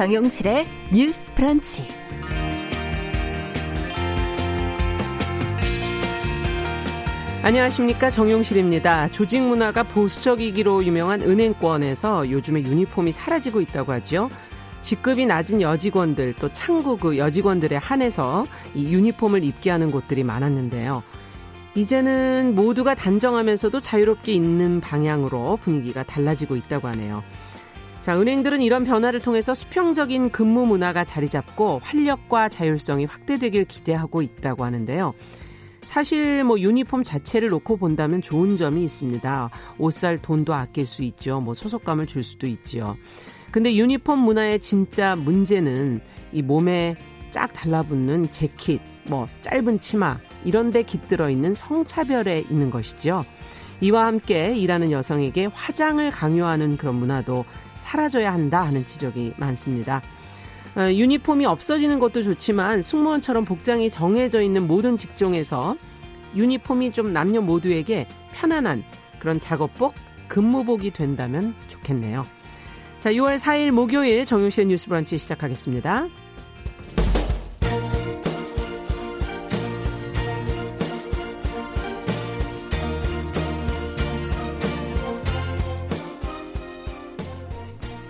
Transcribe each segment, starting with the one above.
정용실의 뉴스 프런치. 안녕하십니까 정용실입니다. 조직 문화가 보수적이기로 유명한 은행권에서 요즘에 유니폼이 사라지고 있다고 하죠. 직급이 낮은 여직원들 또 창구 그 여직원들에 한해서 이 유니폼을 입게 하는 곳들이 많았는데요. 이제는 모두가 단정하면서도 자유롭게 입는 방향으로 분위기가 달라지고 있다고 하네요. 자, 은행들은 이런 변화를 통해서 수평적인 근무 문화가 자리 잡고 활력과 자율성이 확대되길 기대하고 있다고 하는데요. 사실 뭐 유니폼 자체를 놓고 본다면 좋은 점이 있습니다. 옷살 돈도 아낄 수 있죠. 뭐 소속감을 줄 수도 있죠. 근데 유니폼 문화의 진짜 문제는 이 몸에 쫙 달라붙는 재킷, 뭐 짧은 치마 이런 데 깃들어 있는 성차별에 있는 것이죠. 이와 함께 일하는 여성에게 화장을 강요하는 그런 문화도 사라져야 한다 하는 지적이 많습니다. 어, 유니폼이 없어지는 것도 좋지만 승무원처럼 복장이 정해져 있는 모든 직종에서 유니폼이 좀 남녀 모두에게 편안한 그런 작업복, 근무복이 된다면 좋겠네요. 자, 6월 4일 목요일 정용실의 뉴스 브런치 시작하겠습니다.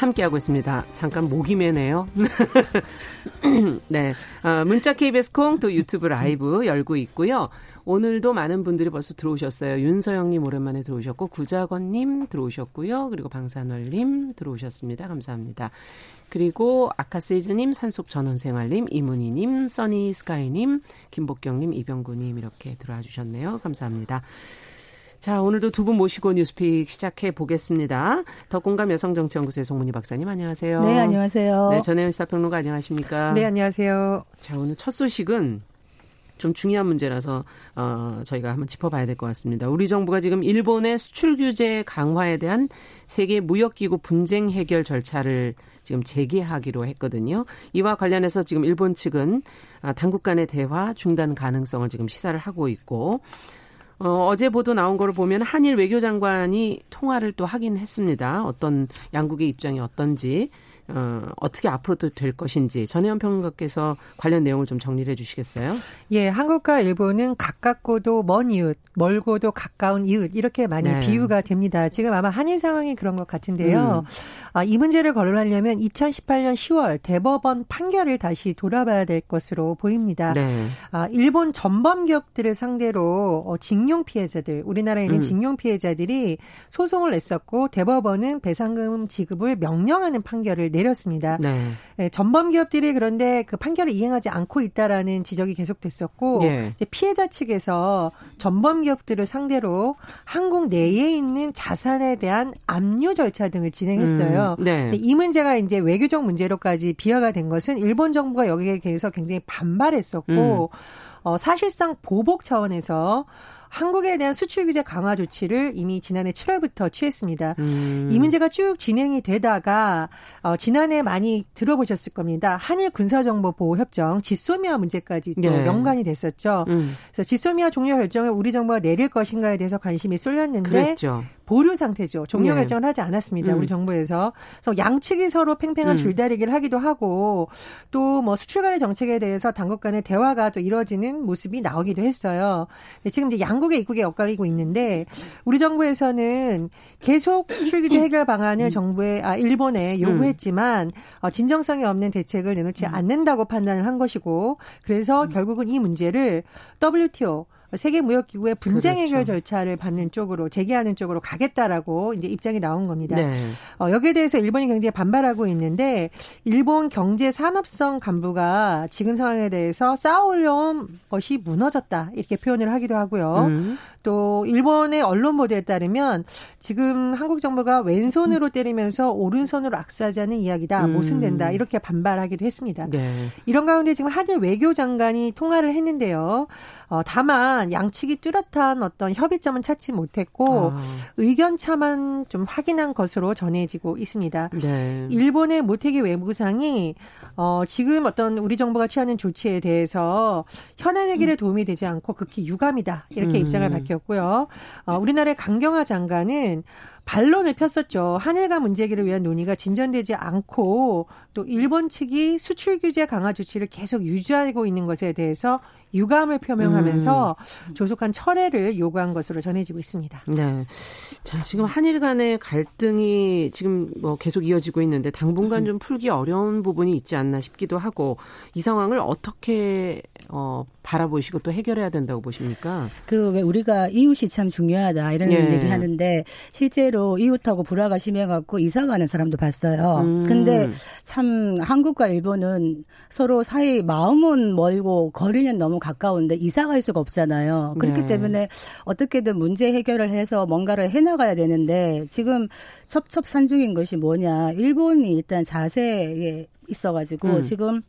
함께하고 있습니다. 잠깐 목이 매네요. 네. 어, 문자 KBS 콩 또 유튜브 라이브 열고 있고요. 오늘도 많은 분들이 벌써 들어오셨어요. 윤서영님 오랜만에 들어오셨고, 구자건님 들어오셨고요. 그리고 방산월님 들어오셨습니다. 감사합니다. 그리고 아카세이즈님, 산속전원생활님, 이문희님, 써니스카이님, 김복경님, 이병구님 이렇게 들어와 주셨네요. 감사합니다. 자, 오늘도 두 분 모시고 뉴스픽 시작해 보겠습니다. 덕공감 여성정치연구소의 송문희 박사님 안녕하세요. 네, 안녕하세요. 네, 전혜연 시사평론가 안녕하십니까? 네, 안녕하세요. 자, 오늘 첫 소식은 좀 중요한 문제라서 어 저희가 한번 짚어봐야 될 것 같습니다. 우리 정부가 지금 일본의 수출 규제 강화에 대한 세계 무역기구 분쟁 해결 절차를 지금 재개하기로 했거든요. 이와 관련해서 지금 일본 측은 아, 당국 간의 대화 중단 가능성을 지금 시사를 하고 있고 어, 어제 보도 나온 거를 보면 한일 외교장관이 통화를 또 하긴 했습니다. 어떤 양국의 입장이 어떤지 어, 어떻게 앞으로도 될 것인지 전혜연 평론가께서 관련 내용을 좀 정리를 해 주시겠어요? 예, 한국과 일본은 가깝고도 먼 이웃, 멀고도 가까운 이웃 이렇게 많이 네. 비유가 됩니다. 지금 아마 한일 상황이 그런 것 같은데요. 음. 아, 이 문제를 거론하려면 2018년 10월 대법원 판결을 다시 돌아봐야 될 것으로 보입니다. 네. 아, 일본 전범 기업들을 상대로 어, 징용 피해자들, 우리나라에 있는 음. 징용 피해자들이 소송을 냈었고 대법원은 배상금 지급을 명령하는 판결을 내 렸습니다. 네. 네, 전범 기업들이 그런데 그 판결을 이행하지 않고 있다라는 지적이 계속됐었고 예. 피해자 측에서 전범 기업들을 상대로 한국 내에 있는 자산에 대한 압류 절차 등을 진행했어요. 음, 네. 이 문제가 이제 외교적 문제로까지 비화가 된 것은 일본 정부가 여기에 대해서 굉장히 반발했었고 음. 어, 사실상 보복 차원에서 한국에 대한 수출 규제 강화 조치를 이미 지난해 7월부터 취했습니다. 음. 이 문제가 쭉 진행이 되다가 어, 지난해 많이 들어보셨을 겁니다. 한일 군사정보 보호 협정 지소미아 문제까지 또 네. 연관이 됐었죠. 음. 그래서 지소미아 종료 결정을 우리 정부가 내릴 것인가에 대해서 관심이 쏠렸는데 그랬죠. 보류 상태죠. 종료 네. 결정을 하지 않았습니다. 음. 우리 정부에서. 그래서 양측이 서로 팽팽한 음. 줄다리기를 하기도 하고 또 뭐 수출 간의 정책에 대해서 당국 간의 대화가 또 이루어지는 모습이 나오기도 했어요. 지금 이제 양국의 입국에 엇갈리고 있는데 우리 정부에서는 계속 수출 규제 해결 방안을 음. 정부에 아 일본에 요구했지만 어, 진정성이 없는 대책을 내놓지 음. 않는다고 판단을 한 것이고 그래서 음. 결국은 이 문제를 WTO 세계 무역 기구의 분쟁 그렇죠. 해결 절차를 받는 쪽으로 제기하는 쪽으로 가겠다라고 이제 입장이 나온 겁니다. 네. 어, 여기에 대해서 일본이 굉장히 반발하고 있는데 일본 경제 산업성 간부가 지금 상황에 대해서 쌓아올려온 것이 무너졌다 이렇게 표현을 하기도 하고요. 음. 또 일본의 언론 보도에 따르면 지금 한국 정부가 왼손으로 때리면서 오른손으로 악수하자는 이야기다. 음. 모순된다. 이렇게 반발하기도 했습니다. 네. 이런 가운데 지금 한일 외교장관이 통화를 했는데요. 어, 다만 양측이 뚜렷한 어떤 협의점은 찾지 못했고 아. 의견 차만 좀 확인한 것으로 전해지고 있습니다. 네. 일본의 모태기 외무상이 어, 지금 어떤 우리 정부가 취하는 조치에 대해서 현안 해결에 도움이 되지 않고 극히 유감이다 이렇게 음. 입장을 밝혔 고요. 어, 우리나라의 강경화 장관은 반론을 폈었죠. 한일 간 문제 해결을 위한 논의가 진전되지 않고 또 일본 측이 수출 규제 강화 조치를 계속 유지하고 있는 것에 대해서 유감을 표명하면서 음. 조속한 철회를 요구한 것으로 전해지고 있습니다. 네. 자, 지금 한일 간의 갈등이 지금 뭐 계속 이어지고 있는데 당분간 좀 풀기 어려운 부분이 있지 않나 싶기도 하고 이 상황을 어떻게 어 바라보시고 또 해결해야 된다고 보십니까? 그 왜 우리가 이웃이 참 중요하다 이런 예. 얘기 하는데 실제로 이웃하고 불화가 심해갖고 이사 가는 사람도 봤어요. 음. 근데 참 한국과 일본은 서로 사이 마음은 멀고 거리는 너무 가까운데 이사 갈 수가 없잖아요. 그렇기 네. 때문에 어떻게든 문제 해결을 해서 뭔가를 해나가야 되는데 지금 첩첩산중인 것이 뭐냐. 일본이 일단 자세에 있어가지고 음. 지금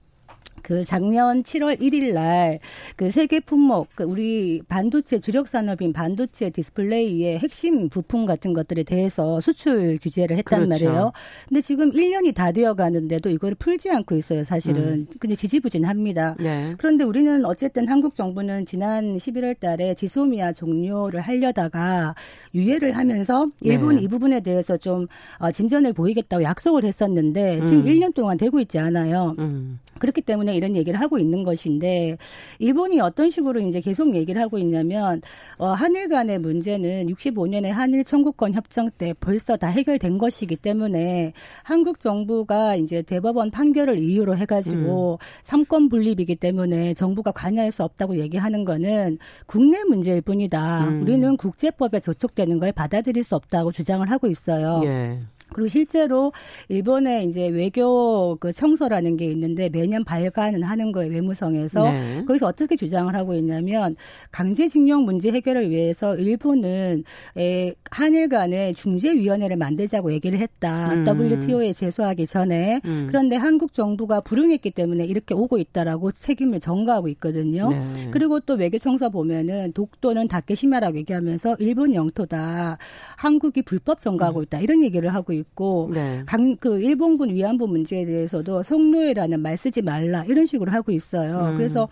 그 작년 7월 1일 날 그 세계 품목 그 우리 반도체 주력 산업인 반도체 디스플레이의 핵심 부품 같은 것들에 대해서 수출 규제를 했단 그렇죠. 말이에요. 근데 지금 1년이 다 되어 가는데도 이거를 풀지 않고 있어요, 사실은. 음. 근데 지지부진합니다. 네. 그런데 우리는 어쨌든 한국 정부는 지난 11월 달에 지소미아 종료를 하려다가 유예를 하면서 일본 네. 이 부분에 대해서 좀 어, 진전을 보이겠다고 약속을 했었는데 지금 음. 1년 동안 되고 있지 않아요. 음. 그렇기 때문에 이런 얘기를 하고 있는 것인데 일본이 어떤 식으로 이제 계속 얘기를 하고 있냐면 어, 한일 간의 문제는 65년에 한일 청구권 협정 때 벌써 다 해결된 것이기 때문에 한국 정부가 이제 대법원 판결을 이유로 해가지고 음. 삼권 분립이기 때문에 정부가 관여할 수 없다고 얘기하는 거는 국내 문제일 뿐이다. 음. 우리는 국제법에 저촉되는 걸 받아들일 수 없다고 주장을 하고 있어요. 예. 그리고 실제로 일본의 이제 외교 그 청소라는 게 있는데 매년 발간은 하는 거예요 외무성에서 네. 거기서 어떻게 주장을 하고 있냐면 강제징용 문제 해결을 위해서 일본은 에, 한일 간의 중재위원회를 만들자고 얘기를 했다 음. WTO에 제소하기 전에 음. 그런데 한국 정부가 불응했기 때문에 이렇게 오고 있다라고 책임을 전가하고 있거든요. 네. 그리고 또 외교 청소 보면은 독도는 다케시마라고 얘기하면서 일본 영토다 한국이 불법 전가하고 음. 있다 이런 얘기를 하고 있고 네. 강, 그 일본군 위안부 문제에 대해서도 성노예라는 말 쓰지 말라 이런 식으로 하고 있어요. 음. 그래서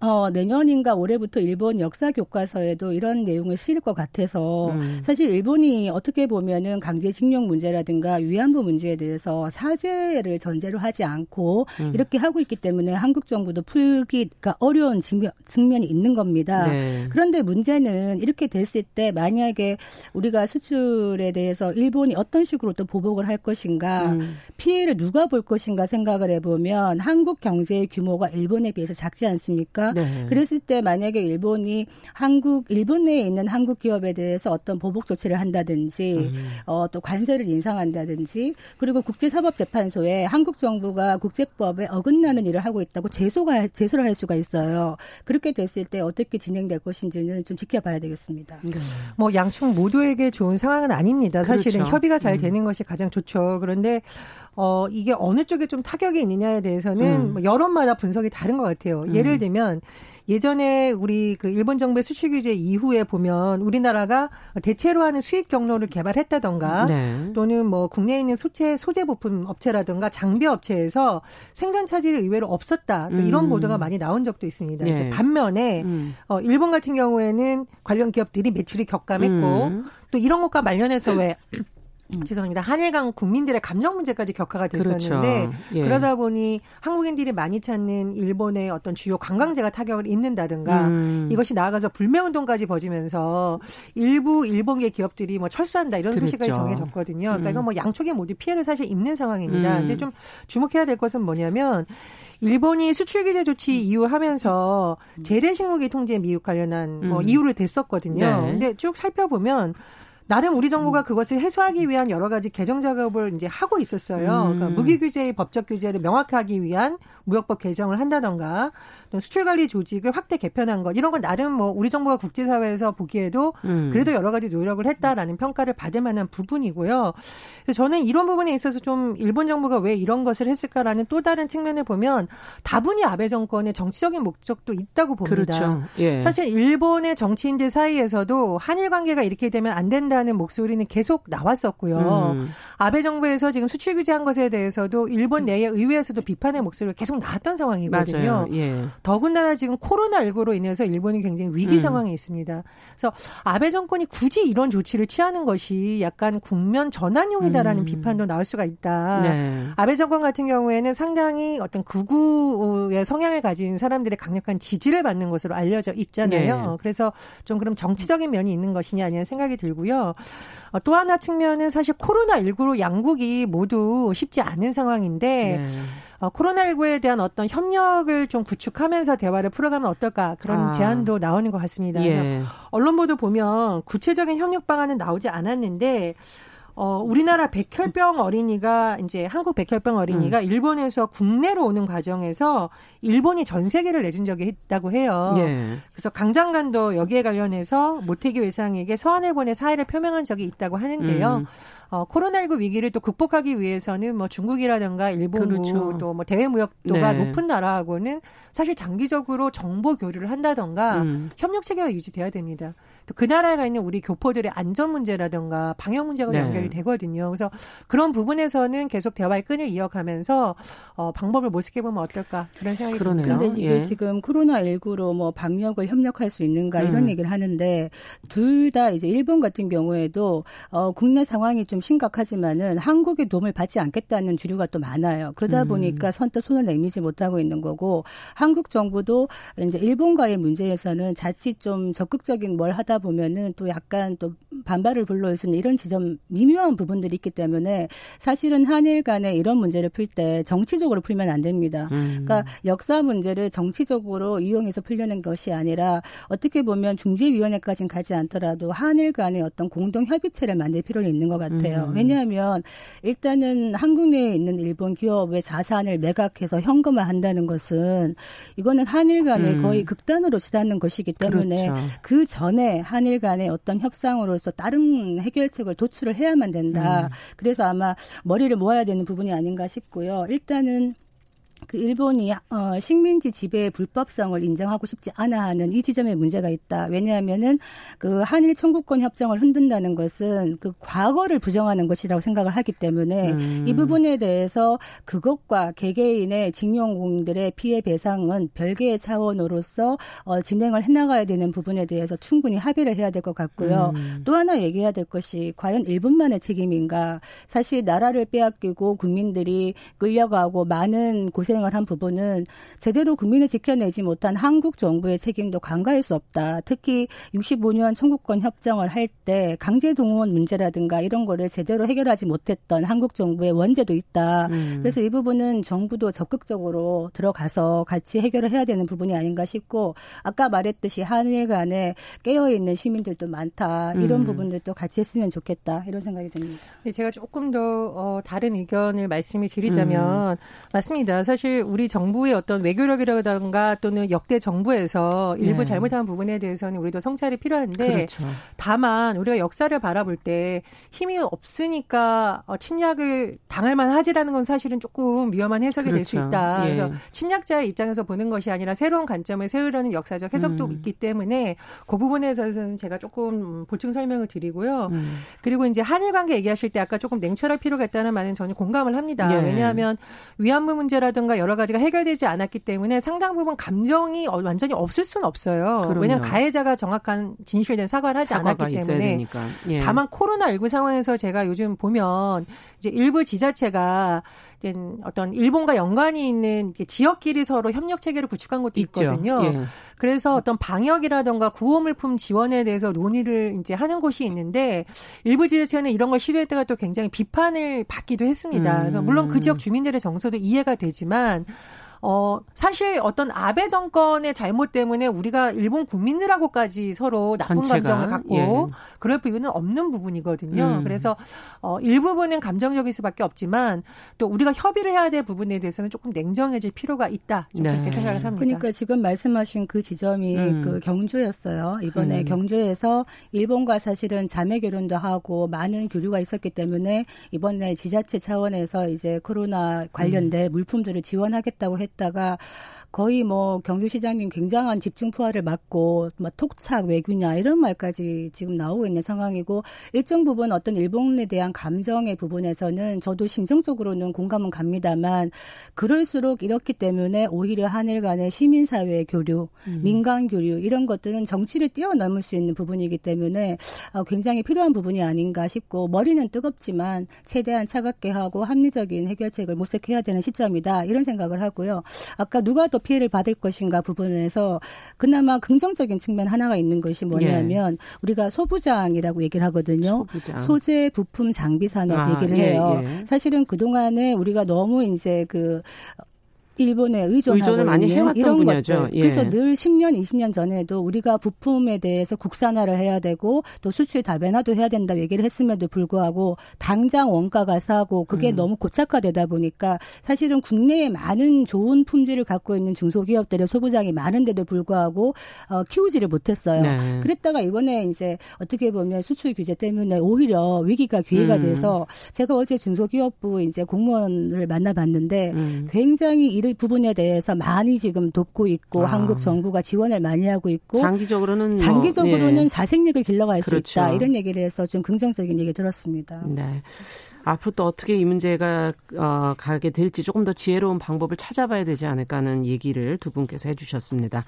어, 내년인가 올해부터 일본 역사 교과서에도 이런 내용을 실을 것 같아서 음. 사실 일본이 어떻게 보면은 강제징용 문제라든가 위안부 문제에 대해서 사죄를 전제로 하지 않고 음. 이렇게 하고 있기 때문에 한국 정부도 풀기가 어려운 측면, 측면이 있는 겁니다. 네. 그런데 문제는 이렇게 됐을 때 만약에 우리가 수출에 대해서 일본이 어떤 식으로 또 보복을 할 것인가 음. 피해를 누가 볼 것인가 생각을 해보면 한국 경제의 규모가 일본에 비해서 작지 않습니까? 네. 그랬을 때 만약에 일본이 한국 일본 내에 있는 한국 기업에 대해서 어떤 보복 조치를 한다든지 음. 어, 또 관세를 인상한다든지 그리고 국제사법재판소에 한국 정부가 국제법에 어긋나는 일을 하고 있다고 제소가 제소를 할 수가 있어요. 그렇게 됐을 때 어떻게 진행될 것인지는 좀 지켜봐야 되겠습니다. 네. 뭐 양측 모두에게 좋은 상황은 아닙니다. 그렇죠. 사실은 협의가 잘 음. 되는 음. 것이 가장 좋죠. 그런데 어, 이게 어느 쪽에 좀 타격이 있느냐에 대해서는 음. 뭐 여론마다 분석이 다른 것 같아요. 음. 예를 들면 예전에 우리 그 일본 정부의 수출 규제 이후에 보면 우리나라가 대체로 하는 수입 경로를 개발했다던가 네. 또는 뭐 국내에 있는 소재 소재 부품 업체라든가 장비 업체에서 생산 차질이 의외로 없었다. 음. 이런 보도가 많이 나온 적도 있습니다. 네. 반면에 음. 어 일본 같은 경우에는 관련 기업들이 매출이 격감했고 음. 또 이런 것과 관련해서 왜 음. 죄송합니다. 한일강 국민들의 감정 문제까지 격화가 됐었는데 그렇죠. 예. 그러다 보니 한국인들이 많이 찾는 일본의 어떤 주요 관광지가 타격을 입는다든가 음. 이것이 나아가서 불매 운동까지 벌어지면서 일부 일본계 기업들이 뭐 철수한다 이런 그랬죠. 소식까지 정해졌거든요. 그러니까 음. 이건 뭐 양쪽에 모두 피해를 사실 입는 상황입니다. 음. 근데 좀 주목해야 될 것은 뭐냐면 일본이 수출 규제 조치 이후 하면서 재래식목이 통제 미국 관련한 뭐 음. 이유를 댔었거든요. 네. 근데 쭉 살펴보면 나름 우리 정부가 그것을 해소하기 위한 여러 가지 개정 작업을 이제 하고 있었어요. 음. 그러니까 무기 규제의 법적 규제를 명확하게 위한 무역법 개정을 한다던가 또 수출 관리 조직을 확대 개편한 것 이런 건 나름 뭐 우리 정부가 국제사회에서 보기에도 음. 그래도 여러 가지 노력을 했다라는 평가를 받을 만한 부분이고요. 그래서 저는 이런 부분에 있어서 좀 일본 정부가 왜 이런 것을 했을까라는 또 다른 측면을 보면 다분히 아베 정권의 정치적인 목적도 있다고 봅니다. 그렇죠. 예. 사실 일본의 정치인들 사이에서도 한일 관계가 이렇게 되면 안 된다는 목소리는 계속 나왔었고요. 음. 아베 정부에서 지금 수출 규제한 것에 대해서도 일본 내의 의회에서도 비판의 목소리가 계속 나왔던 상황이거든요. 예. 더군다나 지금 코로나19로 인해서 일본이 굉장히 위기 음. 상황에 있습니다. 그래서 아베 정권이 굳이 이런 조치를 취하는 것이 약간 국면 전환용이다라는 음. 비판도 나올 수가 있다. 네. 아베 정권 같은 경우에는 상당히 어떤 극우의 성향을 가진 사람들의 강력한 지지를 받는 것으로 알려져 있잖아요. 네. 그래서 좀 그럼 정치적인 면이 있는 것이냐 아니냐 생각이 들고요. 어, 또 하나 측면은 사실 코로나19로 양국이 모두 쉽지 않은 상황인데 네. 어, 코로나19에 대한 어떤 협력을 좀 구축하면서 대화를 풀어가면 어떨까 그런 아. 제안도 나오는 것 같습니다. 예. 언론 보도 보면 구체적인 협력 방안은 나오지 않았는데 어, 우리나라 백혈병 어린이가 이제 한국 백혈병 어린이가 음. 일본에서 국내로 오는 과정에서 일본이 전 세계를 내준 적이 있다고 해요. 예. 그래서 강 장관도 여기에 관련해서 모태기 외상에게 서한을 보내 사의를 표명한 적이 있다고 하는데요. 음. 어, 코로나19 위기를 또 극복하기 위해서는 뭐 중국이라든가 일본도 그렇죠. 또뭐 대외 무역도가 네. 높은 나라하고는 사실 장기적으로 정보 교류를 한다던가 음. 협력 체계가 유지돼야 됩니다. 또 그 나라에 가 있는 우리 교포들의 안전 문제라든가 방역 문제가 네. 연결이 되거든요. 그래서 그런 부분에서는 계속 대화의 끈을 이어가면서 어, 방법을 모색해 보면 어떨까 그런 생각이 그러네요. 듭니다. 그런데 이게 예. 지금 코로나 19로 뭐 방역을 협력할 수 있는가 이런 음. 얘기를 하는데 둘 다 이제 일본 같은 경우에도 어, 국내 상황이 좀 심각하지만은 한국의 도움을 받지 않겠다는 주류가 또 많아요. 그러다 음. 보니까 선뜻 손을 내밀지 못하고 있는 거고 한국 정부도 이제 일본과의 문제에서는 자칫 좀 적극적인 뭘 하다 보면은 또 약간 또 반발을 불러올 수 있는 이런 지점 미묘한 부분들이 있기 때문에 사실은 한일 간에 이런 문제를 풀 때 정치적으로 풀면 안 됩니다. 음. 그러니까 역사 문제를 정치적으로 이용해서 풀려는 것이 아니라 어떻게 보면 중재위원회까지는 가지 않더라도 한일 간의 어떤 공동 협의체를 만들 필요가 있는 것 같아요. 음. 왜냐하면 일단은 한국 내에 있는 일본 기업의 자산을 매각해서 현금화한다는 것은 이거는 한일 간에 음. 거의 극단으로 치닫는 것이기 때문에 그렇죠. 그 전에 한일 간의 어떤 협상으로서 다른 해결책을 도출을 해야만 된다. 음. 그래서 아마 머리를 모아야 되는 부분이 아닌가 싶고요. 일단은 그 일본이 어, 식민지 지배의 불법성을 인정하고 싶지 않아 하는 이 지점에 문제가 있다. 왜냐하면은 그 한일 청구권 협정을 흔든다는 것은 그 과거를 부정하는 것이라고 생각을 하기 때문에 음. 이 부분에 대해서 그것과 개개인의 징용공들의 피해 배상은 별개의 차원으로서 어, 진행을 해나가야 되는 부분에 대해서 충분히 합의를 해야 될 것 같고요. 음. 또 하나 얘기해야 될 것이 과연 일본만의 책임인가? 사실 나라를 빼앗기고 국민들이 끌려가고 많은 고생 고생을 한 부분은 제대로 국민을 지켜내지 못한 한국 정부의 책임도 간과할 수 없다. 특히 65년 청구권 협정을 할 때 강제 동원 문제라든가 이런 거를 제대로 해결하지 못했던 한국 정부의 원죄도 있다. 음. 그래서 이 부분은 정부도 적극적으로 들어가서 같이 해결을 해야 되는 부분이 아닌가 싶고 아까 말했듯이 한일 간에 깨어 있는 시민들도 많다. 이런 음. 부분들도 같이 했으면 좋겠다. 이런 생각이 듭니다. 네, 제가 조금 더 어, 다른 의견을 말씀을 드리자면 음. 맞습니다. 사실 사실 우리 정부의 어떤 외교력이라든가 또는 역대 정부에서 일부 네. 잘못한 부분에 대해서는 우리도 성찰이 필요한데 그렇죠. 다만 우리가 역사를 바라볼 때 힘이 없으니까 어, 침략을 당할 만하지라는 건 사실은 조금 위험한 해석이 그렇죠. 될수 있다. 예. 그래서 침략자의 입장에서 보는 것이 아니라 새로운 관점을 세우려는 역사적 해석도 음. 있기 때문에 그 부분에 대해서는 제가 조금 보충 설명을 드리고요. 음. 그리고 이제 한일 관계 얘기하실 때 아까 조금 냉철할 필요가 있다는 말은 저는 공감을 합니다. 예. 왜냐하면 위안부 문제라든가 문제가 여러 가지가 해결되지 않았기 때문에 상당 부분 감정이 어, 완전히 없을 수는 없어요. 그럼요. 왜냐하면 가해자가 정확한 진실된 사과를 하지 않았기 때문에. 예. 다만 코로나 19 상황에서 제가 요즘 보면 이제 일부 지자체가 어떤 일본과 연관이 있는 지역끼리 서로 협력 체계를 구축한 것도 있거든요. 예. 그래서 어떤 방역이라던가 구호물품 지원에 대해서 논의를 이제 하는 곳이 있는데 일부 지자체는 이런 걸 시도했다가 또 굉장히 비판을 받기도 했습니다. 그래서 물론 그 지역 주민들의 정서도 이해가 되지만 어, 사실 어떤 아베 정권의 잘못 때문에 우리가 일본 국민들하고까지 서로 나쁜 전체가, 감정을 갖고 예. 그럴 필요는 없는 부분이거든요. 음. 그래서 어, 일부분은 감정적일 수밖에 없지만 또 우리가 협의를 해야 될 부분에 대해서는 조금 냉정해질 필요가 있다. 좀 네. 그렇게 생각을 합니다. 그러니까 지금 말씀하신 그 지점이 음. 그 경주였어요. 이번에 음. 경주에서 일본과 사실은 자매 결혼도 하고 많은 교류가 있었기 때문에 이번에 지자체 차원에서 이제 코로나 관련된 음. 물품들을 지원하겠다고 했 했다가 거의 뭐 경주시장님 굉장한 집중 포화를 맞고 뭐 톡착 외규냐 이런 말까지 지금 나오고 있는 상황이고 일정 부분 어떤 일본에 대한 감정의 부분에서는 저도 심정적으로는 공감은 갑니다만 그럴수록 이렇기 때문에 오히려 한일 간의 시민사회 교류, 음. 민간 교류 이런 것들은 정치를 뛰어넘을 수 있는 부분이기 때문에 어, 굉장히 필요한 부분이 아닌가 싶고 머리는 뜨겁지만 최대한 차갑게 하고 합리적인 해결책을 모색해야 되는 시점이다 이런 생각을 하고요. 아까 누가 더 피해를 받을 것인가 부분에서 그나마 긍정적인 측면 하나가 있는 것이 뭐냐면 예. 우리가 소부장이라고 얘기를 하거든요. 소부장. 소재 부품 장비 산업 아, 얘기를 예, 해요. 예. 사실은 그동안에 우리가 너무 이제 그 일본에 의존하고 의존을 많이 해왔던 이런 분야죠. 것들. 예. 그래서 늘 10년, 20년 전에도 우리가 부품에 대해서 국산화를 해야 되고 또 수출 다변화도 해야 된다 얘기를 했음에도 불구하고 당장 원가가 싸고 그게 음. 너무 고착화되다 보니까 사실은 국내에 많은 좋은 품질을 갖고 있는 중소기업들의 소부장이 많은데도 불구하고 어, 키우지를 못했어요. 네. 그랬다가 이번에 이제 어떻게 보면 수출 규제 때문에 오히려 위기가 기회가 음. 돼서 제가 어제 중소기업부 이제 공무원을 만나봤는데 음. 굉장히 이 부분에 대해서 많이 지금 돕고 있고 아. 한국 정부가 지원을 많이 하고 있고 장기적으로는 뭐, 장기적으로는 뭐, 예. 자생력을 길러갈 그렇죠. 수 있다 이런 얘기를 해서 좀 긍정적인 얘기 들었습니다. 네. 앞으로 또 어떻게 이 문제가 어, 가게 될지 조금 더 지혜로운 방법을 찾아봐야 되지 않을까 하는 얘기를 두 분께서 해주셨습니다.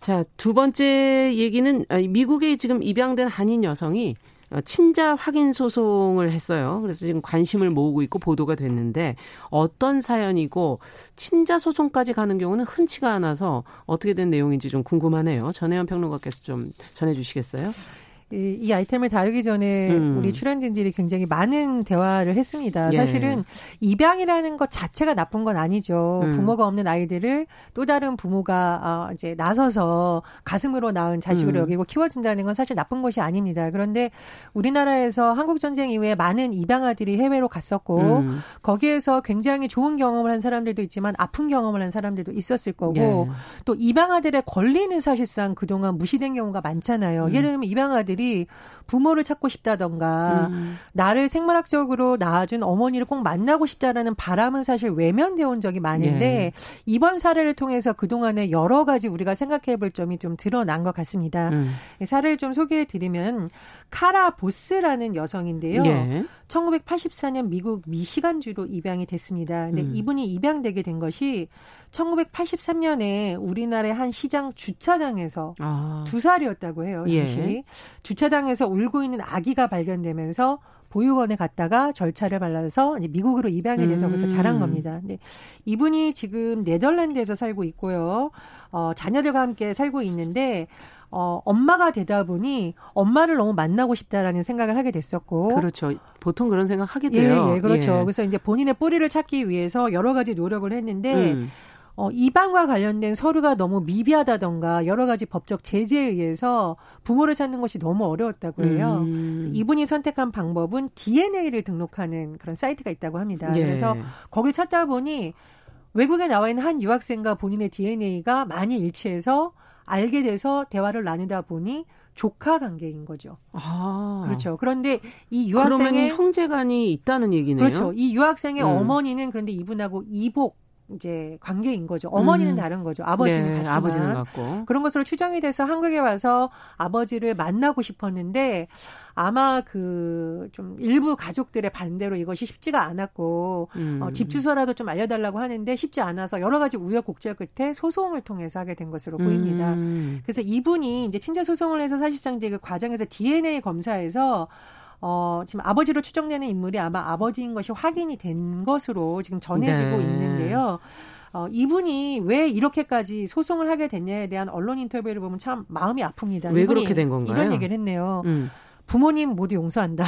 자, 두 번째 얘기는 미국에 지금 입양된 한인 여성이 어, 친자 확인 소송을 했어요. 그래서 지금 관심을 모으고 있고 보도가 됐는데 어떤 사연이고 친자 소송까지 가는 경우는 흔치가 않아서 어떻게 된 내용인지 좀 궁금하네요. 전혜연 평론가께서 좀 전해주시겠어요? 이, 이 아이템을 다루기 전에 음. 우리 출연진들이 굉장히 많은 대화를 했습니다. 예. 사실은 입양이라는 것 자체가 나쁜 건 아니죠. 음. 부모가 없는 아이들을 또 다른 부모가 어, 이제 나서서 가슴으로 낳은 자식으로 음. 여기고 키워준다는 건 사실 나쁜 것이 아닙니다. 그런데 우리나라에서 한국 전쟁 이후에 많은 입양아들이 해외로 갔었고 음. 거기에서 굉장히 좋은 경험을 한 사람들도 있지만 아픈 경험을 한 사람들도 있었을 거고 예. 또 입양아들의 권리는 사실상 그동안 무시된 경우가 많잖아요. 음. 예를 들면 입양아들이 아이들이 부모를 찾고 싶다던가 음. 나를 생물학적으로 낳아준 어머니를 꼭 만나고 싶다라는 바람은 사실 외면되어 온 적이 많은데 예. 이번 사례를 통해서 그동안에 여러 가지 우리가 생각해 볼 점이 좀 드러난 것 같습니다. 음. 사례를 좀 소개해 드리면 카라 보스라는 여성인데요. 예. 1984년 미국 미시간주로 입양이 됐습니다. 근데 음. 이분이 입양되게 된 것이 1983년에 우리나라의 한 시장 주차장에서 아. 두 살이었다고 해요. 당시 예. 주차장에서 울고 있는 아기가 발견되면서 보육원에 갔다가 절차를 발라서 이제 미국으로 입양이 돼서 음. 그래서 자란 겁니다. 근데 이분이 지금 네덜란드에서 살고 있고요. 어, 자녀들과 함께 살고 있는데 어, 엄마가 되다 보니 엄마를 너무 만나고 싶다라는 생각을 하게 됐었고. 그렇죠. 보통 그런 생각 하게 돼요. 예, 예 그렇죠. 예. 그래서 이제 본인의 뿌리를 찾기 위해서 여러 가지 노력을 했는데, 음. 어, 입양과 관련된 서류가 너무 미비하다던가 여러 가지 법적 제재에 의해서 부모를 찾는 것이 너무 어려웠다고 해요. 음. 이분이 선택한 방법은 DNA를 등록하는 그런 사이트가 있다고 합니다. 예. 그래서 거길 찾다 보니 외국에 나와 있는 한 유학생과 본인의 DNA가 많이 일치해서 알게 돼서 대화를 나누다 보니 조카 관계인 거죠. 아. 그렇죠. 그런데 이 유학생의 형제간이 있다는 얘기네요. 그렇죠. 이 유학생의 음. 어머니는 그런데 이분하고 이복 이제 관계인 거죠. 어머니는 음. 다른 거죠. 아버지는 네, 같지만 아버지는 같고 그런 것으로 추정이 돼서 한국에 와서 아버지를 만나고 싶었는데 아마 그 좀 일부 가족들의 반대로 이것이 쉽지가 않았고 음. 어, 집 주소라도 좀 알려달라고 하는데 쉽지 않아서 여러 가지 우여곡절 끝에 소송을 통해서 하게 된 것으로 보입니다. 음. 그래서 이분이 이제 친자 소송을 해서 사실상 이제 그 과정에서 DNA 검사에서 어, 지금 아버지로 추정되는 인물이 아마 아버지인 것이 확인이 된 것으로 지금 전해지고 네. 있는데요. 어, 이분이 왜 이렇게까지 소송을 하게 됐냐에 대한 언론 인터뷰를 보면 참 마음이 아픕니다. 왜 그렇게 된 건가요? 이런 얘기를 했네요. 음. 부모님 모두 용서한다.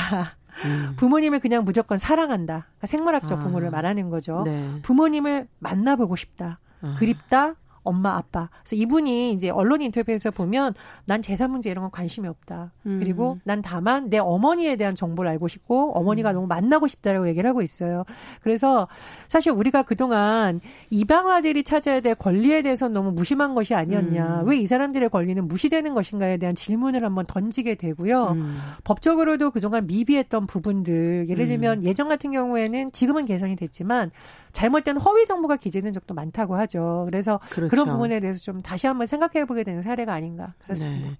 음. 부모님을 그냥 무조건 사랑한다. 그러니까 생물학적 아. 부모를 말하는 거죠. 네. 부모님을 만나보고 싶다. 아. 그립다, 엄마 아빠. 그래서 이분이 이제 언론 인터뷰에서 보면 난 재산 문제 이런 건 관심이 없다. 음. 그리고 난 다만 내 어머니에 대한 정보를 알고 싶고 어머니가 음. 너무 만나고 싶다라고 얘기를 하고 있어요. 그래서 사실 우리가 그동안 이방아들이 찾아야 될 권리에 대해서 너무 무심한 것이 아니었냐. 음. 왜이 사람들의 권리는 무시되는 것인가에 대한 질문을 한번 던지게 되고요. 음. 법적으로도 그동안 미비했던 부분들 예를 음. 들면 예전 같은 경우에는 지금은 개선이 됐지만 잘못된 허위 정보가 기재된 적도 많다고 하죠. 그래서 그렇죠. 그런 부분에 대해서 좀 다시 한번 생각해 보게 되는 사례가 아닌가 그렇습니다. 네.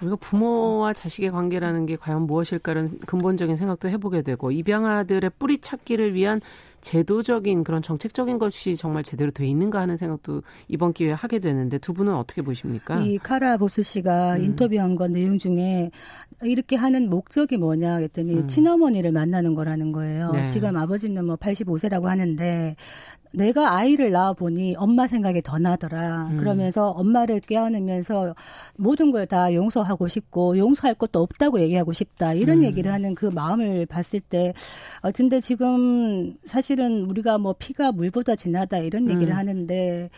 우리가 부모와 자식의 관계라는 게 과연 무엇일까라는 근본적인 생각도 해보게 되고 입양아들의 뿌리 찾기를 위한 제도적인 그런 정책적인 것이 정말 제대로 돼 있는가 하는 생각도 이번 기회에 하게 되는데 두 분은 어떻게 보십니까? 이 카라 보스 씨가 음. 인터뷰한 건 내용 중에 이렇게 하는 목적이 뭐냐 했더니 음. 친어머니를 만나는 거라는 거예요. 네. 지금 아버지는 뭐 85세라고 하는데 내가 아이를 낳아 보니 엄마 생각이 더 나더라. 음. 그러면서 엄마를 깨어내면서 모든 걸 다 용서하고 싶고 용서할 것도 없다고 얘기하고 싶다. 이런 음. 얘기를 하는 그 마음을 봤을 때, 어, 근데 지금 사실 은 우리가 뭐 피가 물보다 진하다 이런 음. 얘기를 음. 하는데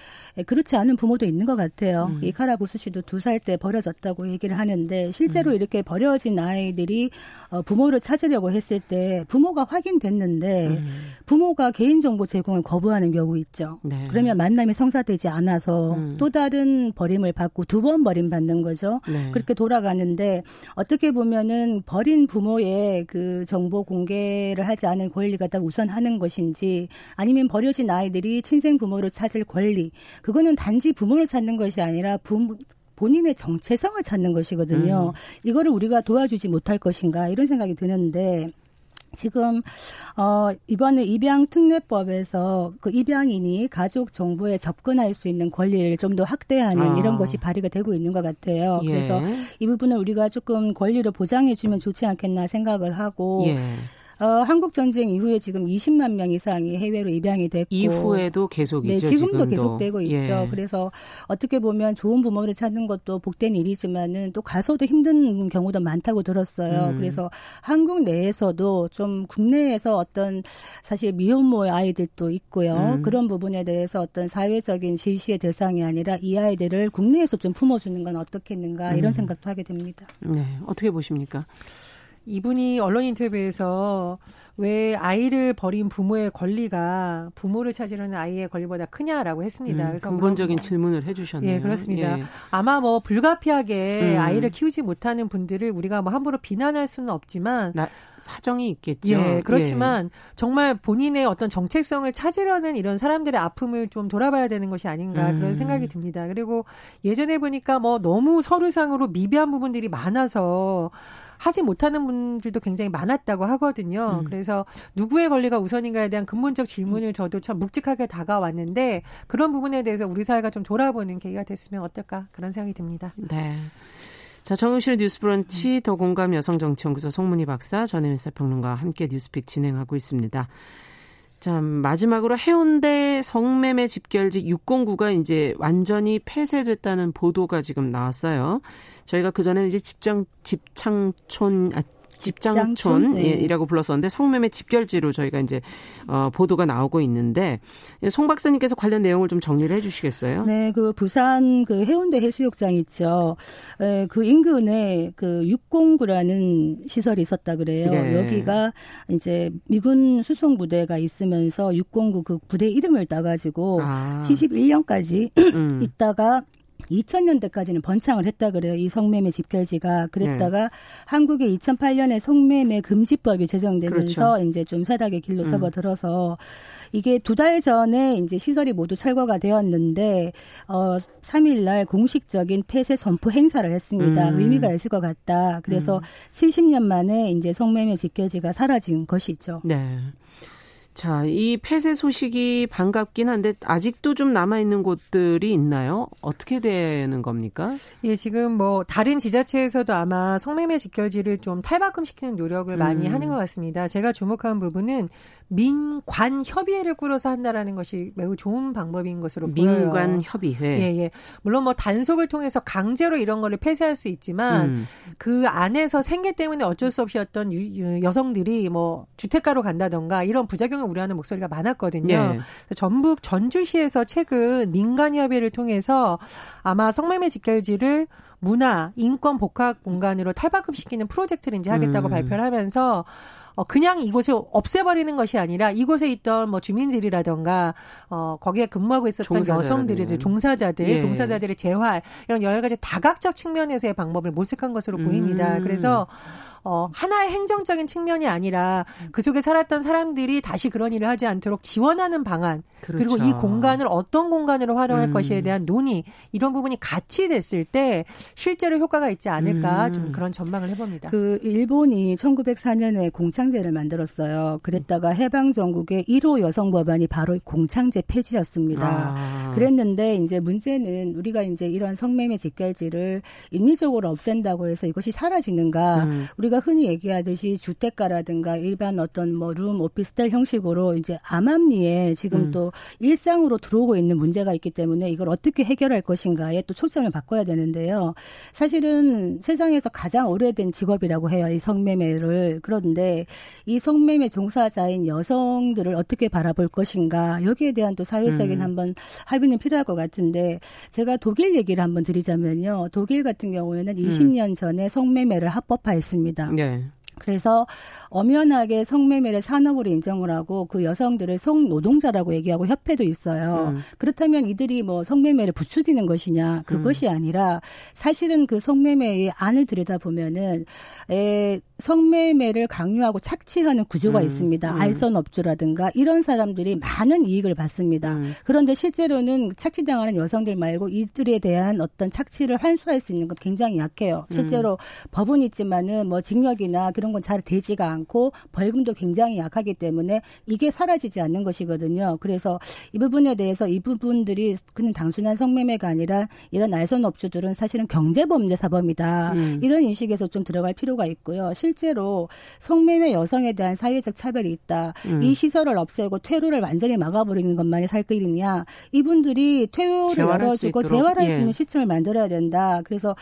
그렇지 않은 부모도 있는 것 같아요. 음. 이카라 보스 씨도 두 살 때 버려졌다고 얘기를 하는데 실제로 음. 이렇게 버려진 아이들이 어, 부모를 찾으려고 했을 때 부모가 확인됐는데 부모가 개인정보 제공을 거부하는 하는 경우 있죠. 네. 그러면 만남이 성사되지 않아서 음. 또 다른 버림을 받고 두 번 버림받는 거죠. 네. 그렇게 돌아가는데 어떻게 보면은 버린 부모의 그 정보 공개를 하지 않은 권리가 딱 우선하는 것 인지 아니면 버려진 아이들이 친생 부모를 찾을 권리 그거는 단지 부모를 찾는 것이 아니라 부모 본인의 정체성을 찾는 것이거든요. 음. 이거를 우리가 도와주지 못할 것인가 이런 생각이 드는데 지금 어 이번에 입양 특례법에서 그 입양인이 가족 정보에 접근할 수 있는 권리를 좀 더 확대하는 아. 이런 것이 발의가 되고 있는 것 같아요. 예. 그래서 이 부분을 우리가 조금 권리를 보장해 주면 좋지 않겠나 생각을 하고 예. 어, 한국 전쟁 이후에 지금 20만 명 이상이 해외로 입양이 됐고 이후에도 계속이죠. 네, 지금도, 지금도. 계속되고 예. 있죠. 그래서 어떻게 보면 좋은 부모를 찾는 것도 복된 일이지만은 또 가서도 힘든 경우도 많다고 들었어요. 음. 그래서 한국 내에서도 좀 국내에서 어떤 사실 미혼모 아이들도 있고요. 음. 그런 부분에 대해서 어떤 사회적인 실시의 대상이 아니라 이 아이들을 국내에서 좀 품어주는 건 어떻겠는가 이런 음. 생각도 하게 됩니다. 네, 어떻게 보십니까? 이분이 언론 인터뷰에서 왜 아이를 버린 부모의 권리가 부모를 찾으려는 아이의 권리보다 크냐라고 했습니다. 음, 그래서 근본적인 뭐, 질문을 해주셨네요. 예, 그렇습니다. 예. 아마 뭐 불가피하게 음. 아이를 키우지 못하는 분들을 우리가 뭐 함부로 비난할 수는 없지만 나, 사정이 있겠죠. 예, 그렇지만 예. 정말 본인의 어떤 정체성을 찾으려는 이런 사람들의 아픔을 좀 돌아봐야 되는 것이 아닌가 음. 그런 생각이 듭니다. 그리고 예전에 보니까 뭐 너무 서류상으로 미비한 부분들이 많아서 하지 못하는 분들도 굉장히 많았다고 하거든요. 음. 그래서 누구의 권리가 우선인가에 대한 근본적 질문을 저도 참 묵직하게 다가왔는데 그런 부분에 대해서 우리 사회가 좀 돌아보는 계기가 됐으면 어떨까 그런 생각이 듭니다. 네. 자, 정용실의 뉴스 브런치 음. 더 공감 여성정치연구소 송문희 박사 전혜연 사평론가와 함께 뉴스픽 진행하고 있습니다. 자, 마지막으로 해운대 성매매 집결지 609가 이제 완전히 폐쇄됐다는 보도가 지금 나왔어요. 저희가 그 전에 이제 집장, 집창촌, 아, 집장촌이라고 네. 불렀었는데 성매매 집결지로 저희가 이제 어, 보도가 나오고 있는데 송 박사님께서 관련 내용을 좀 정리를 해주시겠어요? 네, 그 부산 그 해운대 해수욕장 있죠. 에, 그 인근에 그 609라는 시설이 있었다 그래요. 네. 여기가 이제 미군 수송 부대가 있으면서 609그 부대 이름을 따가지고 아. 71년까지 음. 있다가 2000년대까지는 번창을 했다 그래요. 이 성매매 집결지가 그랬다가 네. 한국의 2008년에 성매매 금지법이 제정되면서 그렇죠. 이제 좀 쇠락의 길로 음. 접어들어서 이게 두 달 전에 이제 시설이 모두 철거가 되었는데 어 3일 날 공식적인 폐쇄 선포 행사를 했습니다. 음. 의미가 있을 것 같다. 그래서 음. 70년 만에 이제 성매매 집결지가 사라진 것이죠. 네. 자, 이 폐쇄 소식이 반갑긴 한데 아직도 좀 남아 있는 곳들이 있나요? 어떻게 되는 겁니까? 예, 지금 뭐 다른 지자체에서도 아마 성매매 직결지를 좀 탈바꿈시키는 노력을 많이 음. 하는 것 같습니다. 제가 주목한 부분은 민관 협의회를 꾸려서 한다라는 것이 매우 좋은 방법인 것으로 보여요. 민관 협의회. 예, 예. 물론 뭐 단속을 통해서 강제로 이런 거를 폐쇄할 수 있지만 음. 그 안에서 생계 때문에 어쩔 수 없이 어떤 유, 여성들이 뭐 주택가로 간다던가 이런 부작용을 우려하는 목소리가 많았거든요. 예. 전북 전주시에서 최근 민간 협의를 통해서 아마 성매매 직결지를 문화, 인권 복합 공간으로 탈바꿈시키는 프로젝트를 이제 하겠다고 음. 발표를 하면서 어, 그냥 이곳을 없애버리는 것이 아니라 이곳에 있던 뭐 주민들이라던가 어, 거기에 근무하고 있었던 여성들이 종사자들, 예. 종사자들의 재활 이런 여러 가지 다각적 측면에서의 방법을 모색한 것으로 보입니다. 음. 그래서 어, 하나의 행정적인 측면이 아니라 그 속에 살았던 사람들이 다시 그런 일을 하지 않도록 지원하는 방안 그렇죠. 그리고 이 공간을 어떤 공간으로 활용할 음. 것에 대한 논의 이런 부분이 같이 됐을 때 실제로 효과가 있지 않을까 음. 좀 그런 전망을 해봅니다. 그 일본이 1904년에 공창제를 만들었어요. 그랬다가 해방 전국의 1호 여성 법안이 바로 공창제 폐지였습니다. 아. 그랬는데 이제 문제는 우리가 이제 이런 성매매 직결지를 인위적으로 없앤다고 해서 이것이 사라지는가? 음. 우리가 흔히 얘기하듯이 주택가라든가 일반 어떤 뭐 룸 오피스텔 형식으로 이제 암암리에 지금 음. 또 일상으로 들어오고 있는 문제가 있기 때문에 이걸 어떻게 해결할 것인가에 또 초점을 바꿔야 되는데요. 사실은 세상에서 가장 오래된 직업이라고 해요. 이 성매매를. 그런데 이 성매매 종사자인 여성들을 어떻게 바라볼 것인가 여기에 대한 또 사회적인 음. 한번 합의는 필요할 것 같은데 제가 독일 얘기를 한번 드리자면요. 독일 같은 경우에는 음. 20년 전에 성매매를 합법화했습니다. 네. 그래서 엄연하게 성매매를 산업으로 인정을 하고 그 여성들을 성노동자라고 얘기하고 협회도 있어요. 음. 그렇다면 이들이 뭐 성매매를 부추기는 것이냐 그것이 음. 아니라 사실은 그 성매매의 안을 들여다보면은 에, 성매매를 강요하고 착취하는 구조가 음. 있습니다. 음. 알선 업주라든가 이런 사람들이 많은 이익을 받습니다. 음. 그런데 실제로는 착취당하는 여성들 말고 이들에 대한 어떤 착취를 환수할 수 있는 건 굉장히 약해요. 실제로 음. 법은 있지만은 뭐 징역이나 그런 건 잘 되지가 않고 벌금도 굉장히 약하기 때문에 이게 사라지지 않는 것이거든요. 그래서 이 부분에 대해서 이 부분들이 그냥 단순한 성매매가 아니라 이런 알선 업주들은 사실은 경제범죄 사범이다. 음. 이런 인식에서 좀 들어갈 필요가 있고요. 실제로 성매매 여성에 대한 사회적 차별이 있다. 음. 이 시설을 없애고 퇴로를 완전히 막아버리는 것만이 살 길이냐. 이분들이 퇴로를 열어주고 재활할 예. 수 있는 시스템을 만들어야 된다. 그래서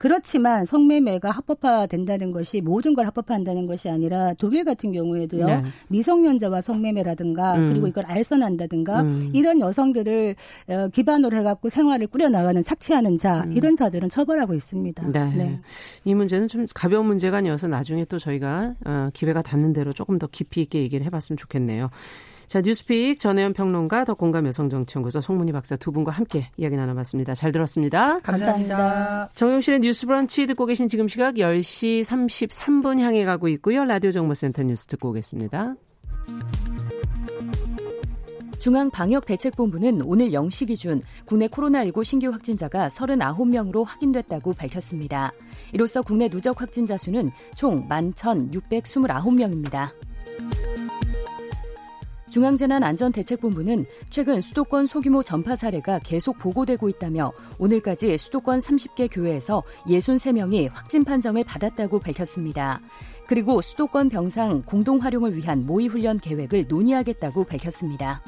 그렇지만 성매매가 합법화된다는 것이 모든 걸 합법화한다는 것이 아니라 독일 같은 경우에도요 네. 미성년자와 성매매라든가 음. 그리고 이걸 알선한다든가 음. 이런 여성들을 어, 기반으로 해갖고 생활을 꾸려나가는 착취하는 자 음. 이런 자들은 처벌하고 있습니다. 네. 네. 이 문제는 좀 가벼운 문제가 아니어서 나중에 또 저희가 어, 기회가 닿는 대로 조금 더 깊이 있게 얘기를 해봤으면 좋겠네요. 자, 뉴스픽 전혜연 평론가 더 공감 여성정치연구소 송문희 박사 두 분과 함께 이야기 나눠봤습니다. 잘 들었습니다. 감사합니다. 정용실의 뉴스 브런치 듣고 계신 지금 시각 10시 33분 향해 가고 있고요. 라디오 정보센터 뉴스 듣고 오겠습니다. 중앙방역대책본부는 오늘 0시 기준 국내 코로나19 신규 확진자가 39명으로 확인됐다고 밝혔습니다. 이로써 국내 누적 확진자 수는 총 11,629명입니다. 중앙재난안전대책본부는 최근 수도권 소규모 전파 사례가 계속 보고되고 있다며 오늘까지 수도권 30개 교회에서 63명이 확진 판정을 받았다고 밝혔습니다. 그리고 수도권 병상 공동 활용을 위한 모의 훈련 계획을 논의하겠다고 밝혔습니다.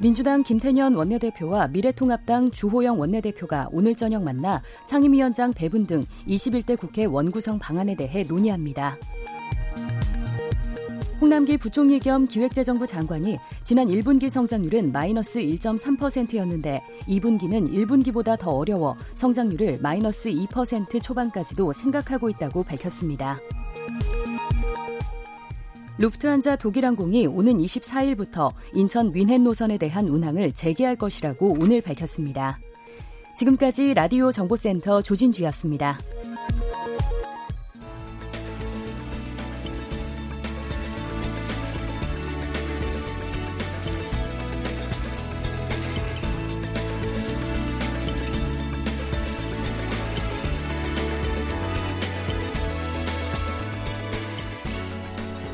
민주당 김태년 원내대표와 미래통합당 주호영 원내대표가 오늘 저녁 만나 상임위원장 배분 등 21대 국회 원구성 방안에 대해 논의합니다. 홍남기 부총리 겸 기획재정부 장관이 지난 1분기 성장률은 마이너스 1.3%였는데 2분기는 1분기보다 더 어려워 성장률을 마이너스 2% 초반까지도 생각하고 있다고 밝혔습니다. 루프트한자 독일항공이 오는 24일부터 인천 윈헨 노선에 대한 운항을 재개할 것이라고 오늘 밝혔습니다. 지금까지 라디오 정보센터 조진주였습니다.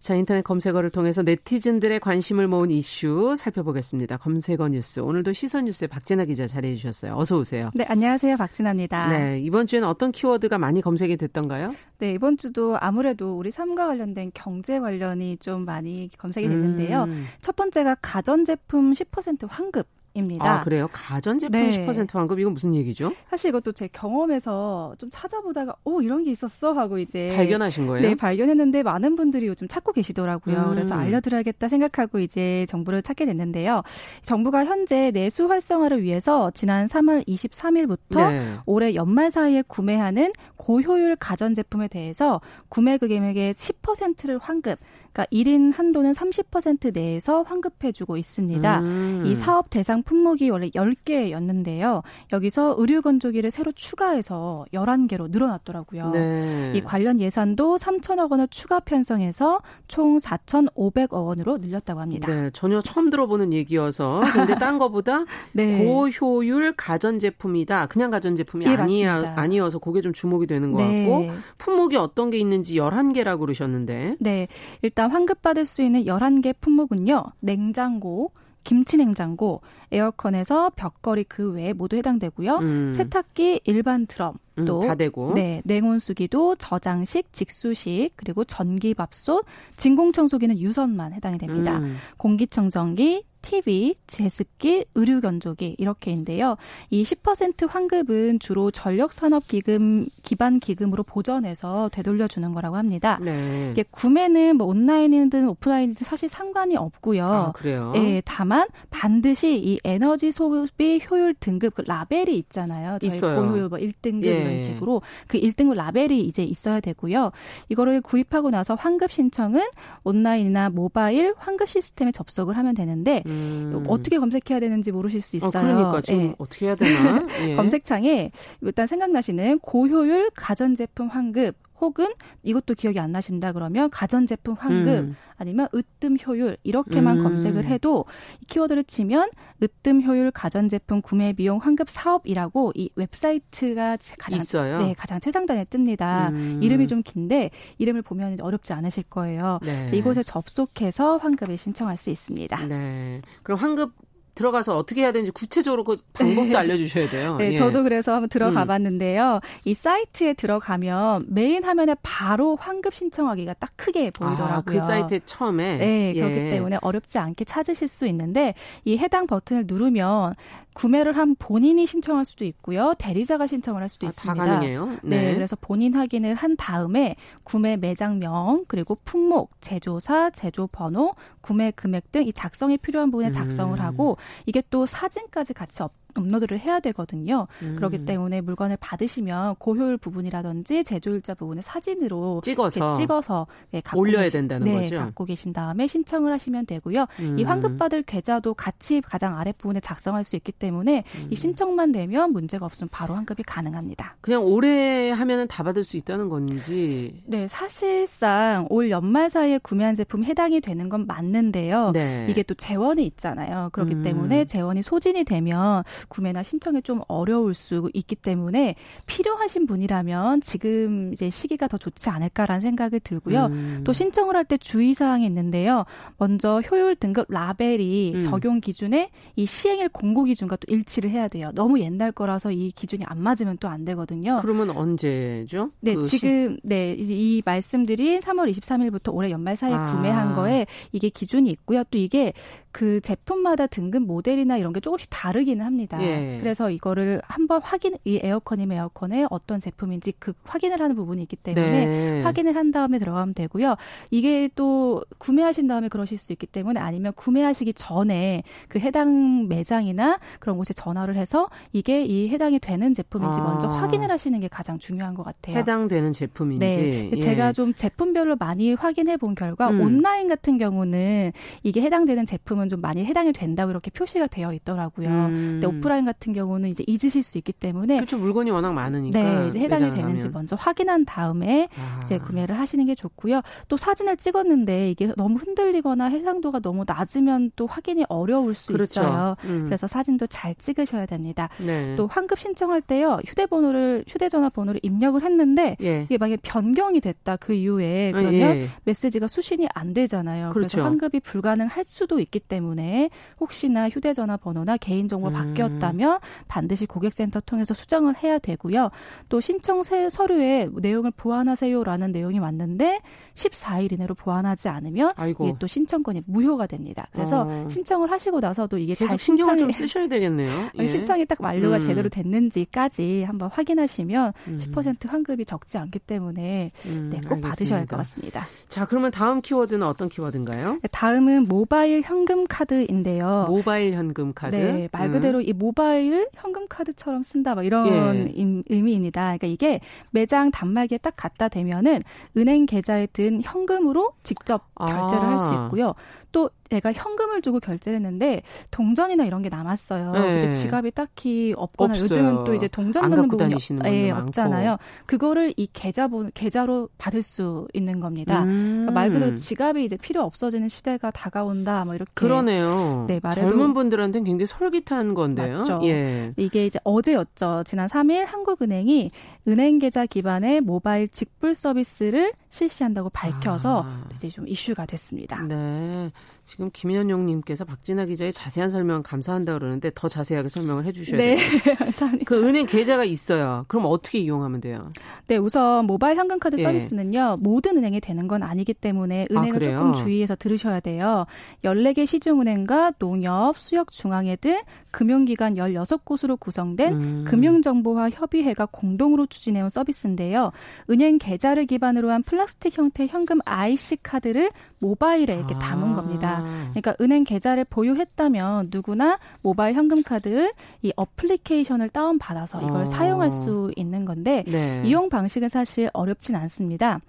자, 인터넷 검색어를 통해서 네티즌들의 관심을 모은 이슈 살펴보겠습니다. 검색어 뉴스. 오늘도 시선 뉴스의 박진아 기자 자리해 주셨어요. 어서 오세요. 네, 안녕하세요. 박진아입니다. 네, 이번 주에는 어떤 키워드가 많이 검색이 됐던가요? 네, 이번 주도 아무래도 우리 삶과 관련된 경제 관련이 좀 많이 검색이 됐는데요. 음. 첫 번째가 가전제품 10% 환급 입니다. 아, 그래요? 가전제품 네. 10% 환급 이건 무슨 얘기죠? 사실 이것도 제 경험에서 좀 찾아보다가 오 이런 게 있었어 하고 이제 발견하신 거예요? 네, 발견했는데 많은 분들이 요즘 찾고 계시더라고요. 음. 그래서 알려드려야겠다 생각하고 이제 정보를 찾게 됐는데요. 정부가 현재 내수 활성화를 위해서 지난 3월 23일부터 네. 올해 연말 사이에 구매하는 고효율 가전제품에 대해서 구매 금액의 10%를 환급 그러니까 1인 한도는 30% 내에서 환급해주고 있습니다. 음. 이 사업 대상 품목이 원래 10개였는데요. 여기서 의류 건조기를 새로 추가해서 11개로 늘어났더라고요. 네. 이 관련 예산도 3천억 원을 추가 편성해서 총 4,500억 원으로 늘렸다고 합니다. 네, 전혀 처음 들어보는 얘기여서 근데 딴 거보다 네. 고효율 가전제품이다. 그냥 가전제품이 예, 아니야, 아니어서 그게 좀 주목이 되는 것 네. 같고 품목이 어떤 게 있는지 11개라고 그러셨는데. 네. 일단 환급받을 수 있는 11개 품목은요. 냉장고, 김치 냉장고, 에어컨에서 벽걸이 그 외에 모두 해당되고요. 음. 세탁기, 일반 드럼, 음, 또다 되고. 네, 냉온수기도 저장식, 직수식, 그리고 전기밥솥, 진공청소기는 유선만 해당이 됩니다. 음. 공기청정기, TV, 제습기, 의료견조기 이렇게인데요. 이 10% 환급은 주로 전력 산업 기금 기반 기금으로 보전해서 되돌려 주는 거라고 합니다. 네. 이게 구매는 뭐 온라인이든 오프라인이든 사실 상관이 없고요. 아, 그래요? 예, 다만 반드시 이 에너지 소비 효율 등급 그 라벨이 있잖아요. 저희 있어요. 고효율 뭐 1등급 예. 이런 식으로 그 1등급 라벨이 이제 있어야 되고요. 이거를 구입하고 나서 환급 신청은 온라인이나 모바일 환급 시스템에 접속을 하면 되는데 음. 어떻게 검색해야 되는지 모르실 수 어, 있어요. 어, 그러니까 좀 예. 어떻게 해야 되나? 예. 검색창에 일단 생각나시는 고효율 가전제품 환급 혹은 이것도 기억이 안 나신다 그러면 가전제품 환급 음. 아니면 으뜸 효율 이렇게만 음. 검색을 해도 이 키워드를 치면 으뜸 효율 가전제품 구매 비용 환급 사업이라고 이 웹사이트가 가장 있어요? 네, 가장 최상단에 뜹니다. 음. 이름이 좀 긴데 이름을 보면 어렵지 않으실 거예요. 네. 이곳에 접속해서 환급을 신청할 수 있습니다. 네. 그럼 환급 들어가서 어떻게 해야 되는지 구체적으로 그 방법도 네. 알려주셔야 돼요. 네, 예. 저도 그래서 한번 들어가 음. 봤는데요. 이 사이트에 들어가면 메인 화면에 바로 환급 신청하기가 딱 크게 보이더라고요. 아, 그 사이트 처음에? 네, 예. 그렇기 때문에 어렵지 않게 찾으실 수 있는데 이 해당 버튼을 누르면 구매를 한 본인이 신청할 수도 있고요. 대리자가 신청을 할 수도 아, 있습니다. 다 가능해요? 네. 네. 그래서 본인 확인을 한 다음에 구매 매장명 그리고 품목, 제조사, 제조 번호, 구매 금액 등 이 작성이 필요한 부분에 작성을 음. 하고 이게 또 사진까지 같이 업, 업로드를 해야 되거든요. 음. 그렇기 때문에 물건을 받으시면 고효율 부분이라든지 제조일자 부분을 사진으로 찍어서 찍어서 네, 올려야 계신, 된다는 네, 거죠. 갖고 계신 다음에 신청을 하시면 되고요. 음. 이 환급받을 계좌도 같이 가장 아랫 부분에 작성할 수 있기 때문에 음. 이 신청만 되면 문제가 없으면 바로 환급이 가능합니다. 그냥 올해 하면은 다 받을 수 있다는 건지? 네, 사실상 올 연말 사이에 구매한 제품 해당이 되는 건 맞는데요. 네. 이게 또 재원이 있잖아요. 그렇기 음. 때문에 재원이 소진이 되면 구매나 신청이 좀 어려울 수 있기 때문에 필요하신 분이라면 지금 이제 시기가 더 좋지 않을까라는 생각이 들고요. 음. 또 신청을 할 때 주의 사항이 있는데요. 먼저 효율 등급 라벨이 음. 적용 기준에 이 시행일 공고 기준과 또 일치를 해야 돼요. 너무 옛날 거라서 이 기준이 안 맞으면 또 안 되거든요. 그러면 언제죠? 네, 그 지금 시... 네, 이제 이 말씀드린 3월 23일부터 올해 연말 사이에 아. 구매한 거에 이게 기준이 있고요. 또 이게 그 제품마다 등급 모델이나 이런 게 조금씩 다르기는 합니다. 예. 그래서 이거를 한번 확인 이 에어컨이면 에어컨에 어떤 제품인지 그 확인을 하는 부분이 있기 때문에 네. 확인을 한 다음에 들어가면 되고요. 이게 또 구매하신 다음에 그러실 수 있기 때문에 아니면 구매하시기 전에 그 해당 매장이나 그런 곳에 전화를 해서 이게 이 해당이 되는 제품인지 아. 먼저 확인을 하시는 게 가장 중요한 것 같아요. 해당되는 제품인지. 네. 예. 제가 좀 제품별로 많이 확인해 본 결과 음. 온라인 같은 경우는 이게 해당되는 제품 은 좀 많이 해당이 된다 그렇게 표시가 되어 있더라고요. 음. 근데 오프라인 같은 경우는 이제 잊으실 수 있기 때문에 그렇죠. 물건이 워낙 많으니까 네, 이제 해당이 되는지 하면. 먼저 확인한 다음에 아. 이제 구매를 하시는 게 좋고요. 또 사진을 찍었는데 이게 너무 흔들리거나 해상도가 너무 낮으면 또 확인이 어려울 수 그렇죠. 있어요. 음. 그래서 사진도 잘 찍으셔야 됩니다. 네. 또 환급 신청할 때요. 휴대번호를 휴대전화 번호를 입력을 했는데 예. 이게 만약에 변경이 됐다 그 이후에 아, 그러면 예. 메시지가 수신이 안 되잖아요. 그렇죠. 그래서 환급이 불가능할 수도 있기 때문에 혹시나 휴대전화 번호나 개인정보 음. 바뀌었다면 반드시 고객센터 통해서 수정을 해야 되고요. 또 신청 서류에 내용을 보완하세요라는 내용이 왔는데 14일 이내로 보완하지 않으면 아이고. 이게 또 신청권이 무효가 됩니다. 그래서 어. 신청을 하시고 나서도 이게 잘 신경을 좀 쓰셔야 되겠네요. 예. 신청이 딱 완료가 음. 제대로 됐는지까지 한번 확인하시면 음. 10% 환급이 적지 않기 때문에 음, 네, 꼭 알겠습니다. 받으셔야 할 것 같습니다. 자, 그러면 다음 키워드는 어떤 키워드인가요? 네, 다음은 모바일 현금 카드인데요. 모바일 현금 카드. 네, 말 그대로 음. 이 모바일을 현금 카드처럼 쓴다, 뭐 이런 예. 의미입니다. 그러니까 이게 매장 단말기에 딱 갖다 대면은 은행 계좌에 든 현금으로 직접 결제를 아. 할수 있고요. 또 내가 현금을 주고 결제를 했는데 동전이나 이런 게 남았어요. 네. 근데 지갑이 딱히 없거나 없어요. 요즘은 또 이제 동전 넣는 부분이 예, 없잖아요. 그거를 이 계좌 번 계좌로 받을 수 있는 겁니다. 음. 그러니까 말 그대로 지갑이 이제 필요 없어지는 시대가 다가온다. 뭐 이렇게 그러네요. 네, 말해도 젊은 분들한테는 굉장히 솔깃한 건데요. 맞죠. 예. 이게 이제 어제였죠. 지난 3일 한국은행이 은행 계좌 기반의 모바일 직불 서비스를 실시한다고 밝혀서 아. 이제 좀 이슈가 됐습니다. 네. 지금 김현용님께서 박진아 기자의 자세한 설명 감사한다 그러는데 더 자세하게 설명을 해주셔야 네, 돼요. 감사합니다. 그 은행 계좌가 있어요. 그럼 어떻게 이용하면 돼요? 네, 우선 모바일 현금카드 예. 서비스는요 모든 은행이 되는 건 아니기 때문에 아, 은행을 아, 조금 주의해서 들으셔야 돼요. 14개 시중은행과 농협, 수역중앙회 등 금융기관 16곳으로 구성된 음. 금융정보화 협의회가 공동으로 추진해온 서비스인데요. 은행 계좌를 기반으로 한 플라스틱 형태 현금 IC 카드를 모바일에 이렇게 아. 담은 겁니다. 그러니까 은행 계좌를 보유했다면 누구나 모바일 현금 카드 이 어플리케이션을 다운 받아서 이걸 어. 사용할 수 있는 건데 네. 이용 방식은 사실 어렵진 않습니다.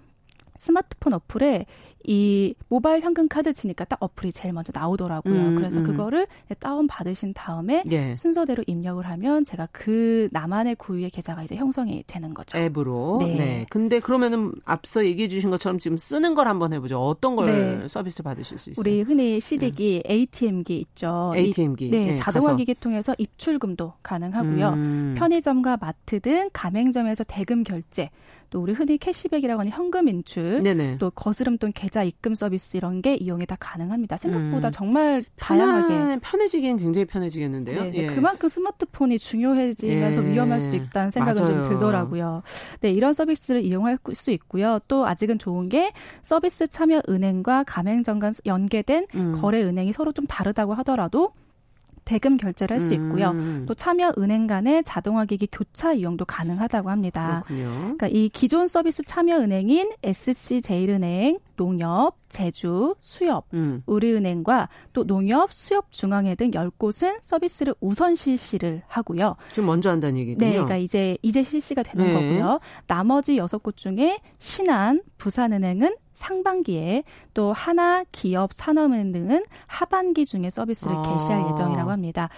스마트폰 어플에 이 모바일 현금 카드 치니까 딱 어플이 제일 먼저 나오더라고요. 음, 그래서 음. 그거를 다운 받으신 다음에 예. 순서대로 입력을 하면 제가 그 나만의 고유의 계좌가 이제 형성이 되는 거죠. 앱으로. 네. 네. 근데 그러면은 앞서 얘기해 주신 것처럼 지금 쓰는 걸 한번 해보죠. 어떤 걸 네. 서비스 받으실 수 있어요? 우리 흔히 CD기, 네. ATM기 있죠. ATM기. 네, 네 자동화 기기 통해서 입출금도 가능하고요. 음. 편의점과 마트 등 가맹점에서 대금 결제, 또 우리 흔히 캐시백이라고 하는 현금 인출, 네네. 또 거스름 돈 계좌 입금 서비스 이런 게 이용이 다 가능합니다. 생각보다 음. 정말 다양하게 편해지긴 굉장히 편해지겠는데요. 네, 네. 예. 그만큼 스마트폰이 중요해지면서 예. 위험할 수도 있다는 생각은 맞아요. 좀 들더라고요. 네, 이런 서비스를 이용할 수 있고요. 또 아직은 좋은 게 서비스 참여 은행과 가맹점 간 연계된 음. 거래 은행이 서로 좀 다르다고 하더라도 대금 결제를 할 수 있고요. 음. 또 참여 은행 간의 자동화 기기 교차 이용도 가능하다고 합니다. 그렇군요. 그러니까 이 기존 서비스 참여 은행인 SC 제일은행, 농협, 제주, 수협, 음. 우리은행과 또 농협, 수협 중앙회 등 10곳은 서비스를 우선 실시를 하고요. 좀 먼저 한다는 얘기군요. 네, 그러니까 이제 이제 실시가 되는 네. 거고요. 나머지 6곳 중에 신한, 부산은행은 상반기에 또 하나 기업 산업은행 등은 하반기 중에 서비스를 아. 개시할 예정이라고 합니다.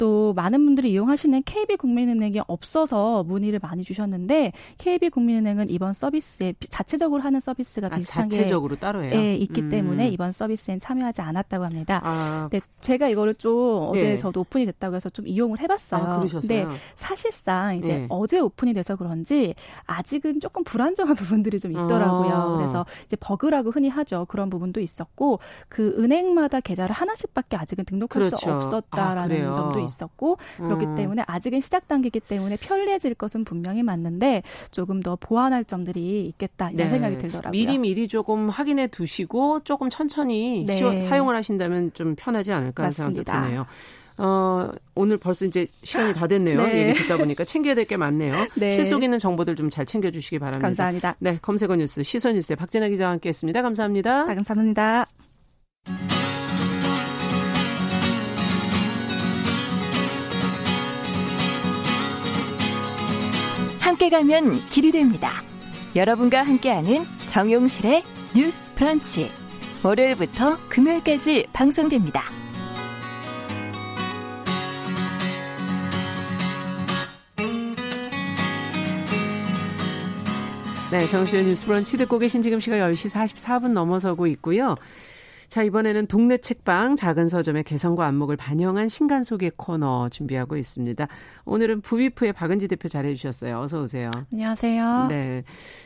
또 많은 분들이 이용하시는 KB국민은행이 없어서 문의를 많이 주셨는데 KB국민은행은 이번 서비스에 자체적으로 하는 서비스가 아, 비슷한 자체적으로 게 따로 해요? 예, 있기 음. 때문에 이번 서비스엔 참여하지 않았다고 합니다. 아. 네, 제가 이거를 좀 어제 예. 저도 오픈이 됐다고 해서 좀 이용을 해봤어요. 아, 그러셨어요? 근데 사실상 이제 예. 어제 오픈이 돼서 그런지 아직은 조금 불안정한 부분들이 좀 있더라고요. 아. 그래서 이제 버그라고 흔히 하죠. 그런 부분도 있었고 그 은행마다 계좌를 하나씩밖에 아직은 등록할 그렇죠. 수 없었다라는 아, 점도 있 었고 그렇기 음. 때문에 아직은 시작 단계이기 때문에 편리해질 것은 분명히 맞는데 조금 더 보완할 점들이 있겠다 이런 네. 생각이 들더라고요. 미리 미리 조금 확인해 두시고 조금 천천히 네. 시원, 사용을 하신다면 좀 편하지 않을까 하는 생각도 드네요. 어, 오늘 벌써 이제 시간이 다 됐네요. 네. 얘기 듣다 보니까 챙겨야 될 게 많네요. 네. 실속 있는 정보들 좀 잘 챙겨주시기 바랍니다. 감사합니다. 네, 검색어 뉴스, 시선 뉴스의 박진아 기자와 함께 했습니다. 감사합니다. 아, 감사합니다. 함께 가면 길이 됩니다. 여러분과 함께하는 정용실의 뉴스 프런치. 월요일부터 금요일까지 방송됩니다. 네, 정신의 뉴스 브런치 듣고 계신 지금 시각 10시 44분 넘어서고 있고요. 자, 이번에는 동네 책방 작은 서점의 개성과 안목을 반영한 신간 소개 코너 준비하고 있습니다. 오늘은 부비프의 박은지 대표 잘해 주셨어요. 어서 오세요. 안녕하세요. 네.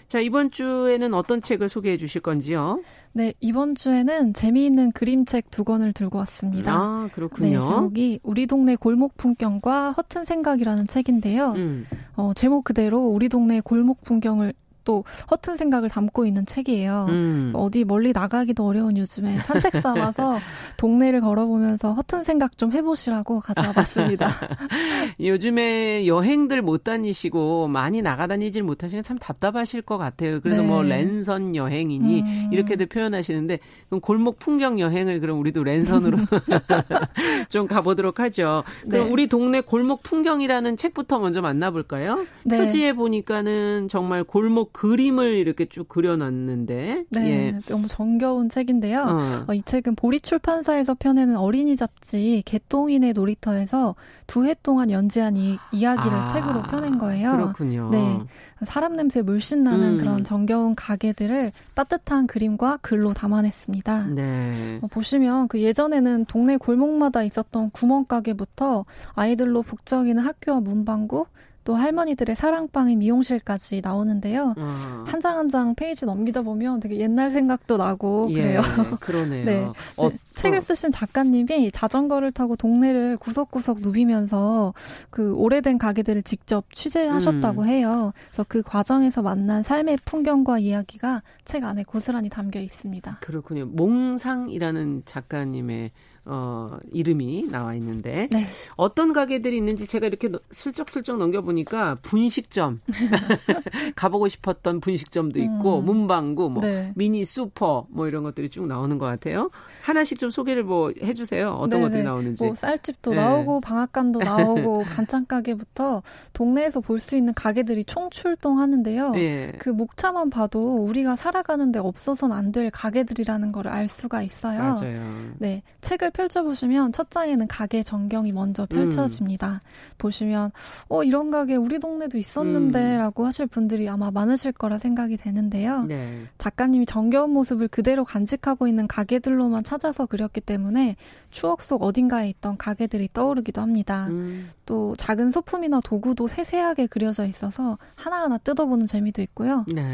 자, 이번 주에는 어떤 책을 소개해 주실 건지요? 네, 이번 주에는 재미있는 그림책 두 권을 들고 왔습니다. 아, 그렇군요. 네, 제목이 우리 동네 골목 풍경과 허튼 생각이라는 책인데요. 음. 어, 제목 그대로 우리 동네 골목 풍경을 또 허튼 생각을 담고 있는 책이에요. 음. 어디 멀리 나가기도 어려운 요즘에 산책 삼아서 동네를 걸어보면서 허튼 생각 좀 해보시라고 가져와 봤습니다. 요즘에 여행들 못 다니시고 많이 나가다니질 못하시면 참 답답하실 것 같아요. 그래서 뭐 네. 뭐 랜선 여행이니 음. 이렇게도 표현하시는데 그럼 골목 풍경 여행을 그럼 우리도 랜선으로 좀 가보도록 하죠. 그럼 네. 우리 동네 골목 풍경이라는 책부터 먼저 만나볼까요? 네. 표지에 보니까는 정말 골목 그림을 이렇게 쭉 그려놨는데. 네, 예. 너무 정겨운 책인데요. 어. 어, 이 책은 보리 출판사에서 펴내는 어린이 잡지 개똥이네 놀이터에서 두 해 동안 연재한 이 이야기를 아, 책으로 펴낸 거예요. 그렇군요. 네, 사람 냄새 물씬 나는 음. 그런 정겨운 가게들을 따뜻한 그림과 글로 담아냈습니다. 네. 어, 보시면 그 예전에는 동네 골목마다 있었던 구멍가게부터 아이들로 북적이는 학교와 문방구 또 할머니들의 사랑방의 미용실까지 나오는데요. 아. 한장 한 장 페이지 넘기다 보면 되게 옛날 생각도 나고 예, 그래요. 그러네요. 네. 어, 책을 쓰신 작가님이 자전거를 타고 동네를 구석구석 누비면서 그 오래된 가게들을 직접 취재하셨다고 음. 해요. 그래서 그 과정에서 만난 삶의 풍경과 이야기가 책 안에 고스란히 담겨 있습니다. 그렇군요. 몽상이라는 작가님의 어, 이름이 나와 있는데 네. 어떤 가게들이 있는지 제가 이렇게 슬쩍슬쩍 넘겨보니까 분식점 가보고 싶었던 분식점도 있고 음. 문방구, 뭐 네. 미니 슈퍼 뭐 이런 것들이 쭉 나오는 것 같아요. 하나씩 좀 소개를 뭐 해주세요. 어떤 네네. 것들이 나오는지. 뭐 쌀집도 네. 나오고 방앗간도 나오고 반찬 가게부터 동네에서 볼 수 있는 가게들이 총출동하는데요. 예. 그 목차만 봐도 우리가 살아가는데 없어서는 안 될 가게들이라는 걸 알 수가 있어요. 맞아요. 네, 책을 펼쳐보시면 첫 장에는 가게 전경이 먼저 펼쳐집니다. 음. 보시면 어 이런 가게 우리 동네도 있었는데라고 음. 하실 분들이 아마 많으실 거라 생각이 되는데요. 네. 작가님이 정겨운 모습을 그대로 간직하고 있는 가게들로만 찾아서 그렸기 때문에 추억 속 어딘가에 있던 가게들이 떠오르기도 합니다. 음. 또 작은 소품이나 도구도 세세하게 그려져 있어서 하나하나 뜯어보는 재미도 있고요. 네.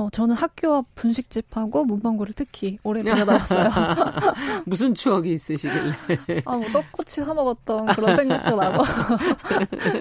어, 저는 학교 앞 분식집하고 문방구를 특히 오래 다녀다녔어요. 무슨 추억이 있으시길래? 아, 뭐 떡꼬치 사 먹었던 그런 생각도 나고.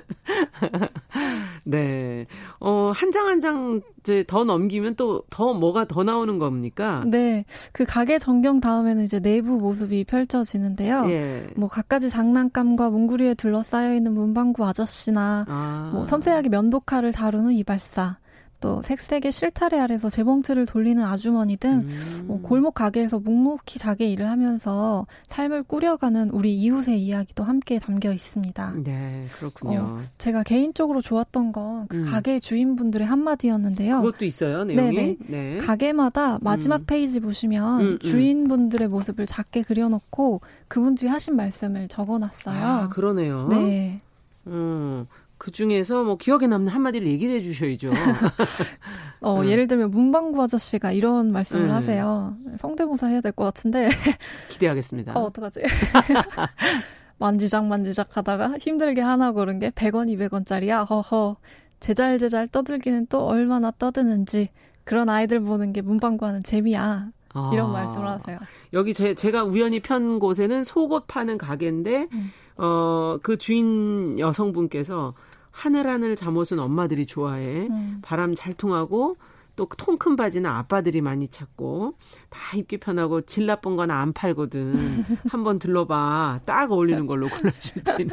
네. 어, 한 장 한 장 이제 더 넘기면 또 더 뭐가 더 나오는 겁니까? 네. 그 가게 전경 다음에는 이제 내부 모습이 펼쳐지는데요. 예. 뭐 갖가지 장난감과 뭉구리에 둘러싸여 있는 문방구 아저씨나 아. 뭐 섬세하게 면도칼을 다루는 이발사. 또 색색의 실타래 아래서 재봉틀을 돌리는 아주머니 등 음. 뭐 골목 가게에서 묵묵히 자기 일을 하면서 삶을 꾸려가는 우리 이웃의 이야기도 함께 담겨 있습니다. 네, 그렇군요. 어, 제가 개인적으로 좋았던 건그 음. 가게 주인분들의 한마디였는데요. 그것도 있어요, 내용이. 네네. 네. 가게마다 마지막 음. 페이지 보시면 음, 음. 주인분들의 모습을 작게 그려놓고 그분들이 하신 말씀을 적어놨어요. 아, 그러네요. 네. 음, 그 중에서 뭐 기억에 남는 한마디를 얘기를 해주셔야죠. 어, 음. 예를 들면 문방구 아저씨가 이런 말씀을 음. 하세요. 성대모사 해야 될 것 같은데. 기대하겠습니다. 어, 어떡하지? 만지작 만지작 하다가 힘들게 하나 고른 게 100원, 200원짜리야. 허허. 제잘제잘 떠들기는 또 얼마나 떠드는지. 그런 아이들 보는 게 문방구 하는 재미야. 이런 아. 말씀을 하세요. 여기 제, 제가 우연히 편 곳에는 속옷 파는 가게인데, 음. 어, 그 주인 여성분께서 하늘하늘 잠옷은 엄마들이 좋아해. 음. 바람 잘 통하고 또 통 큰 바지는 아빠들이 많이 찾고 다 입기 편하고 질 나쁜 건 안 팔거든. 한번 들러봐. 딱 어울리는 걸로 골라줄 테니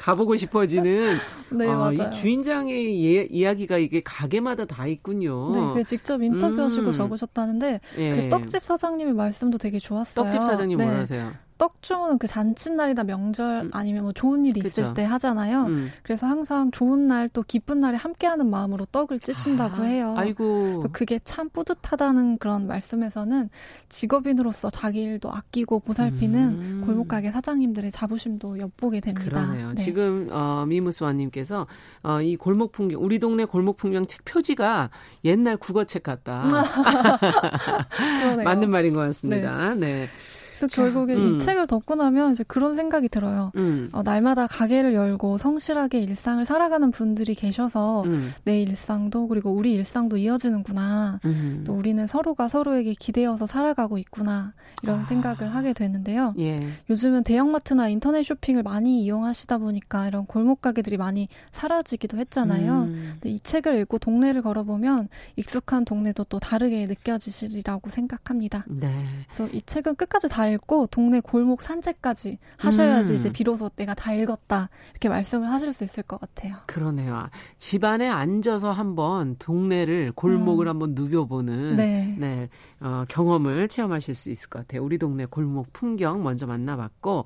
가보고 싶어지는. 네, 아, 맞아요. 이 주인장의 예, 이야기가 이게 가게마다 다 있군요. 네, 그 직접 인터뷰하시고 음. 적으셨다는데 예. 그 떡집 사장님의 말씀도 되게 좋았어요. 떡집 사장님 네. 뭐라 하세요? 떡 주문은 그 잔칫날이나 명절 음. 아니면 뭐 좋은 일이 그쵸. 있을 때 하잖아요. 음. 그래서 항상 좋은 날 또 기쁜 날에 함께하는 마음으로 떡을 찌신다고 아, 해요. 아이고. 그게 참 뿌듯하다는 그런 말씀에서는 직업인으로서 자기 일도 아끼고 보살피는 음. 골목가게 사장님들의 자부심도 엿보게 됩니다. 그러네요. 네. 지금 어, 미무스와님께서 어, 이 골목 풍경, 우리 동네 골목 풍경 책 표지가 옛날 국어책 같다. 맞는 말인 것 같습니다. 네. 네. 그래서 결국에 음. 이 책을 덮고 나면 이제 그런 생각이 들어요. 음. 어, 날마다 가게를 열고 성실하게 일상을 살아가는 분들이 계셔서 음. 내 일상도 그리고 우리 일상도 이어지는구나. 음. 또 우리는 서로가 서로에게 기대어서 살아가고 있구나. 이런 아. 생각을 하게 되는데요. 예. 요즘은 대형마트나 인터넷 쇼핑을 많이 이용하시다 보니까 이런 골목 가게들이 많이 사라지기도 했잖아요. 음. 근데 이 책을 읽고 동네를 걸어보면 익숙한 동네도 또 다르게 느껴지시리라고 생각합니다. 네. 그래서 이 책은 끝까지 다 읽고 동네 골목 산책까지 하셔야지 음. 이제 비로소 내가 다 읽었다 이렇게 말씀을 하실 수 있을 것 같아요. 그러네요. 집안에 앉아서 한번 동네를 골목을 음. 한번 누벼보는 네. 네 어, 경험을 체험하실 수 있을 것 같아요. 우리 동네 골목 풍경 먼저 만나봤고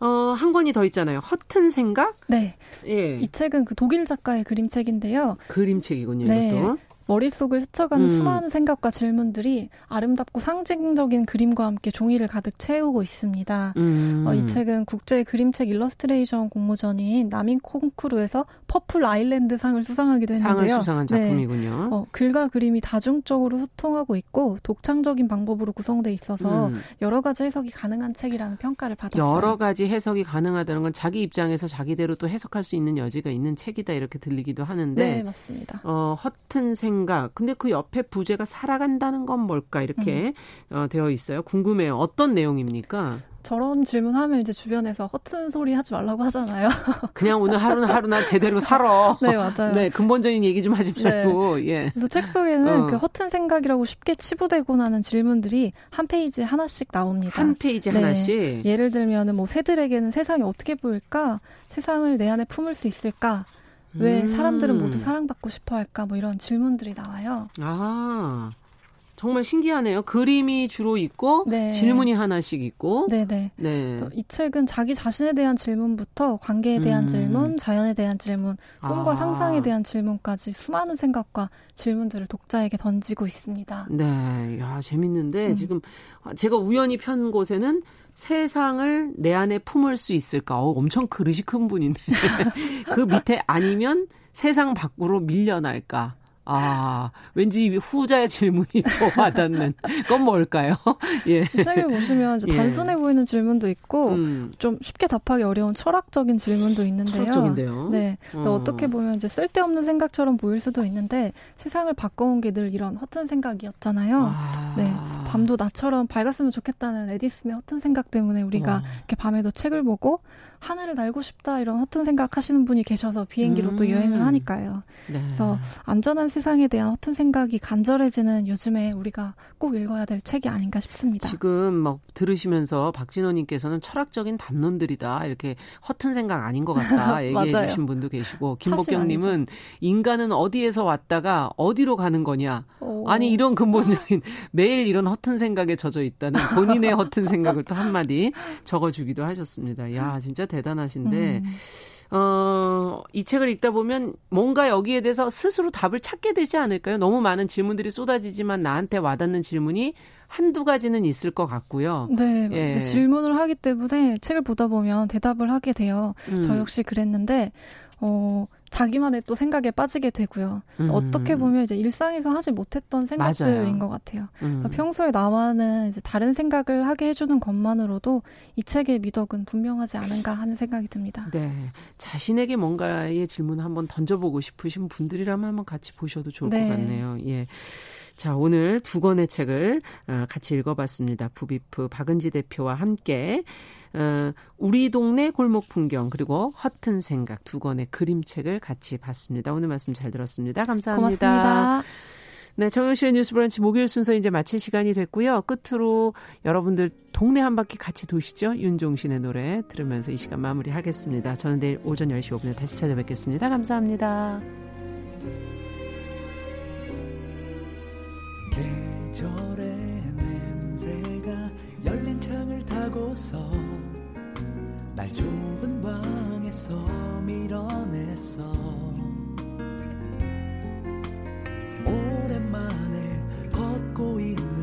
어, 한 권이 더 있잖아요. 허튼 생각? 네. 예. 이 책은 그 독일 작가의 그림책인데요. 그림책이군요, 네. 이것도. 머릿속을 스쳐가는 음. 수많은 생각과 질문들이 아름답고 상징적인 그림과 함께 종이를 가득 채우고 있습니다. 음. 어, 이 책은 국제 그림책 일러스트레이션 공모전인 나미 콩쿠르에서 퍼플 아일랜드 상을 수상하기도 했는데요. 상을 수상한 네. 작품이군요. 네. 어, 글과 그림이 다중적으로 소통하고 있고 독창적인 방법으로 구성돼 있어서 음. 여러 가지 해석이 가능한 책이라는 평가를 받았어요. 여러 가지 해석이 가능하다는 건 자기 입장에서 자기대로 또 해석할 수 있는 여지가 있는 책이다 이렇게 들리기도 하는데 네, 맞습니다. 어, 허튼 생 생각. 근데 그 옆에 부제가 살아간다는 건 뭘까 이렇게 음. 어, 되어 있어요. 궁금해요. 어떤 내용입니까? 저런 질문하면 이제 주변에서 허튼 소리 하지 말라고 하잖아요. 그냥 오늘 하루는 하루나 제대로 살아. 네, 맞아요. 네, 근본적인 얘기 좀 하지 말고, 네. 예. 그래서 책 속에는 어. 그 허튼 생각이라고 쉽게 치부되고 나는 질문들이 한 페이지에 하나씩 나옵니다. 한 페이지 네. 하나씩? 예를 들면은 뭐 새들에게는 세상이 어떻게 보일까? 세상을 내 안에 품을 수 있을까? 왜 음. 사람들은 모두 사랑받고 싶어 할까? 뭐 이런 질문들이 나와요. 아. 정말 신기하네요. 그림이 주로 있고 네. 질문이 하나씩 있고. 네네. 네. 이 책은 자기 자신에 대한 질문부터 관계에 대한 음. 질문, 자연에 대한 질문, 꿈과 아. 상상에 대한 질문까지 수많은 생각과 질문들을 독자에게 던지고 있습니다. 네, 야 재밌는데 음. 지금 제가 우연히 편 곳에는 세상을 내 안에 품을 수 있을까? 어, 엄청 그릇이 큰 분인데 그 밑에 아니면 세상 밖으로 밀려날까? 아, 왠지 후자의 질문이 더 와닿는 건 뭘까요? 예. 책을 보시면 예. 단순해 보이는 질문도 있고 음. 좀 쉽게 답하기 어려운 철학적인 질문도 있는데요. 철학적인데요. 네. 어. 어떻게 보면 이제 쓸데없는 생각처럼 보일 수도 있는데 세상을 바꿔온 게 늘 이런 허튼 생각이었잖아요. 아. 네. 밤도 나처럼 밝았으면 좋겠다는 에디슨의 허튼 생각 때문에 우리가 와. 이렇게 밤에도 책을 보고 하늘을 날고 싶다 이런 허튼 생각 하시는 분이 계셔서 비행기로 음. 또 여행을 하니까요. 네. 그래서 안전한 세상에 대한 허튼 생각이 간절해지는 요즘에 우리가 꼭 읽어야 될 책이 아닌가 싶습니다. 지금 막 들으시면서 박진호님께서는 철학적인 담론들이다 이렇게 허튼 생각 아닌 것 같다 얘기해 주신 분도 계시고 김복경님은 인간은 어디에서 왔다가 어디로 가는 거냐 오. 아니 이런 근본적인 매일 이런 허튼 생각에 젖어 있다는 본인의 허튼 생각을 또 한마디 적어주기도 하셨습니다. 야 진짜 대단하신데, 음. 어, 이 책을 읽다 보면 뭔가 여기에 대해서 스스로 답을 찾게 되지 않을까요? 너무 많은 질문들이 쏟아지지만 나한테 와닿는 질문이 한두 가지는 있을 것 같고요. 네, 예. 질문을 하기 때문에 책을 보다 보면 대답을 하게 돼요. 음. 저 역시 그랬는데, 어, 자기만의 또 생각에 빠지게 되고요. 음. 어떻게 보면 이제 일상에서 하지 못했던 생각들인 맞아요. 것 같아요. 음. 그러니까 평소에 나와는 이제 다른 생각을 하게 해주는 것만으로도 이 책의 미덕은 분명하지 않은가 하는 생각이 듭니다. 네. 자신에게 뭔가의 질문을 한번 던져보고 싶으신 분들이라면 한번 같이 보셔도 좋을 네. 것 같네요. 예. 자, 오늘 두 권의 책을 어, 같이 읽어봤습니다. 부비프 박은지 대표와 함께 어, 우리 동네 골목 풍경 그리고 허튼 생각 두 권의 그림책을 같이 봤습니다. 오늘 말씀 잘 들었습니다. 감사합니다. 고맙습니다. 네, 정영실의 뉴스 브런치 목요일 순서 이제 마칠 시간이 됐고요. 끝으로 여러분들 동네 한 바퀴 같이 도시죠. 윤종신의 노래 들으면서 이 시간 마무리하겠습니다. 저는 내일 오전 10시 5분에 다시 찾아뵙겠습니다. 감사합니다. 계절의 냄새가 열린 창을 타고 안고서 날 좁은 방에서 밀어냈어 오랜만에 걷고 있는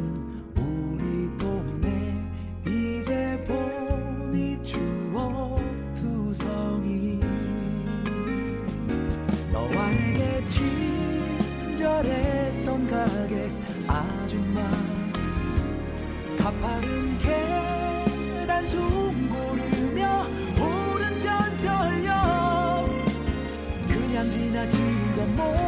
가파른 계단 숨 고르며 오른전 절려 그냥 지나치던 모습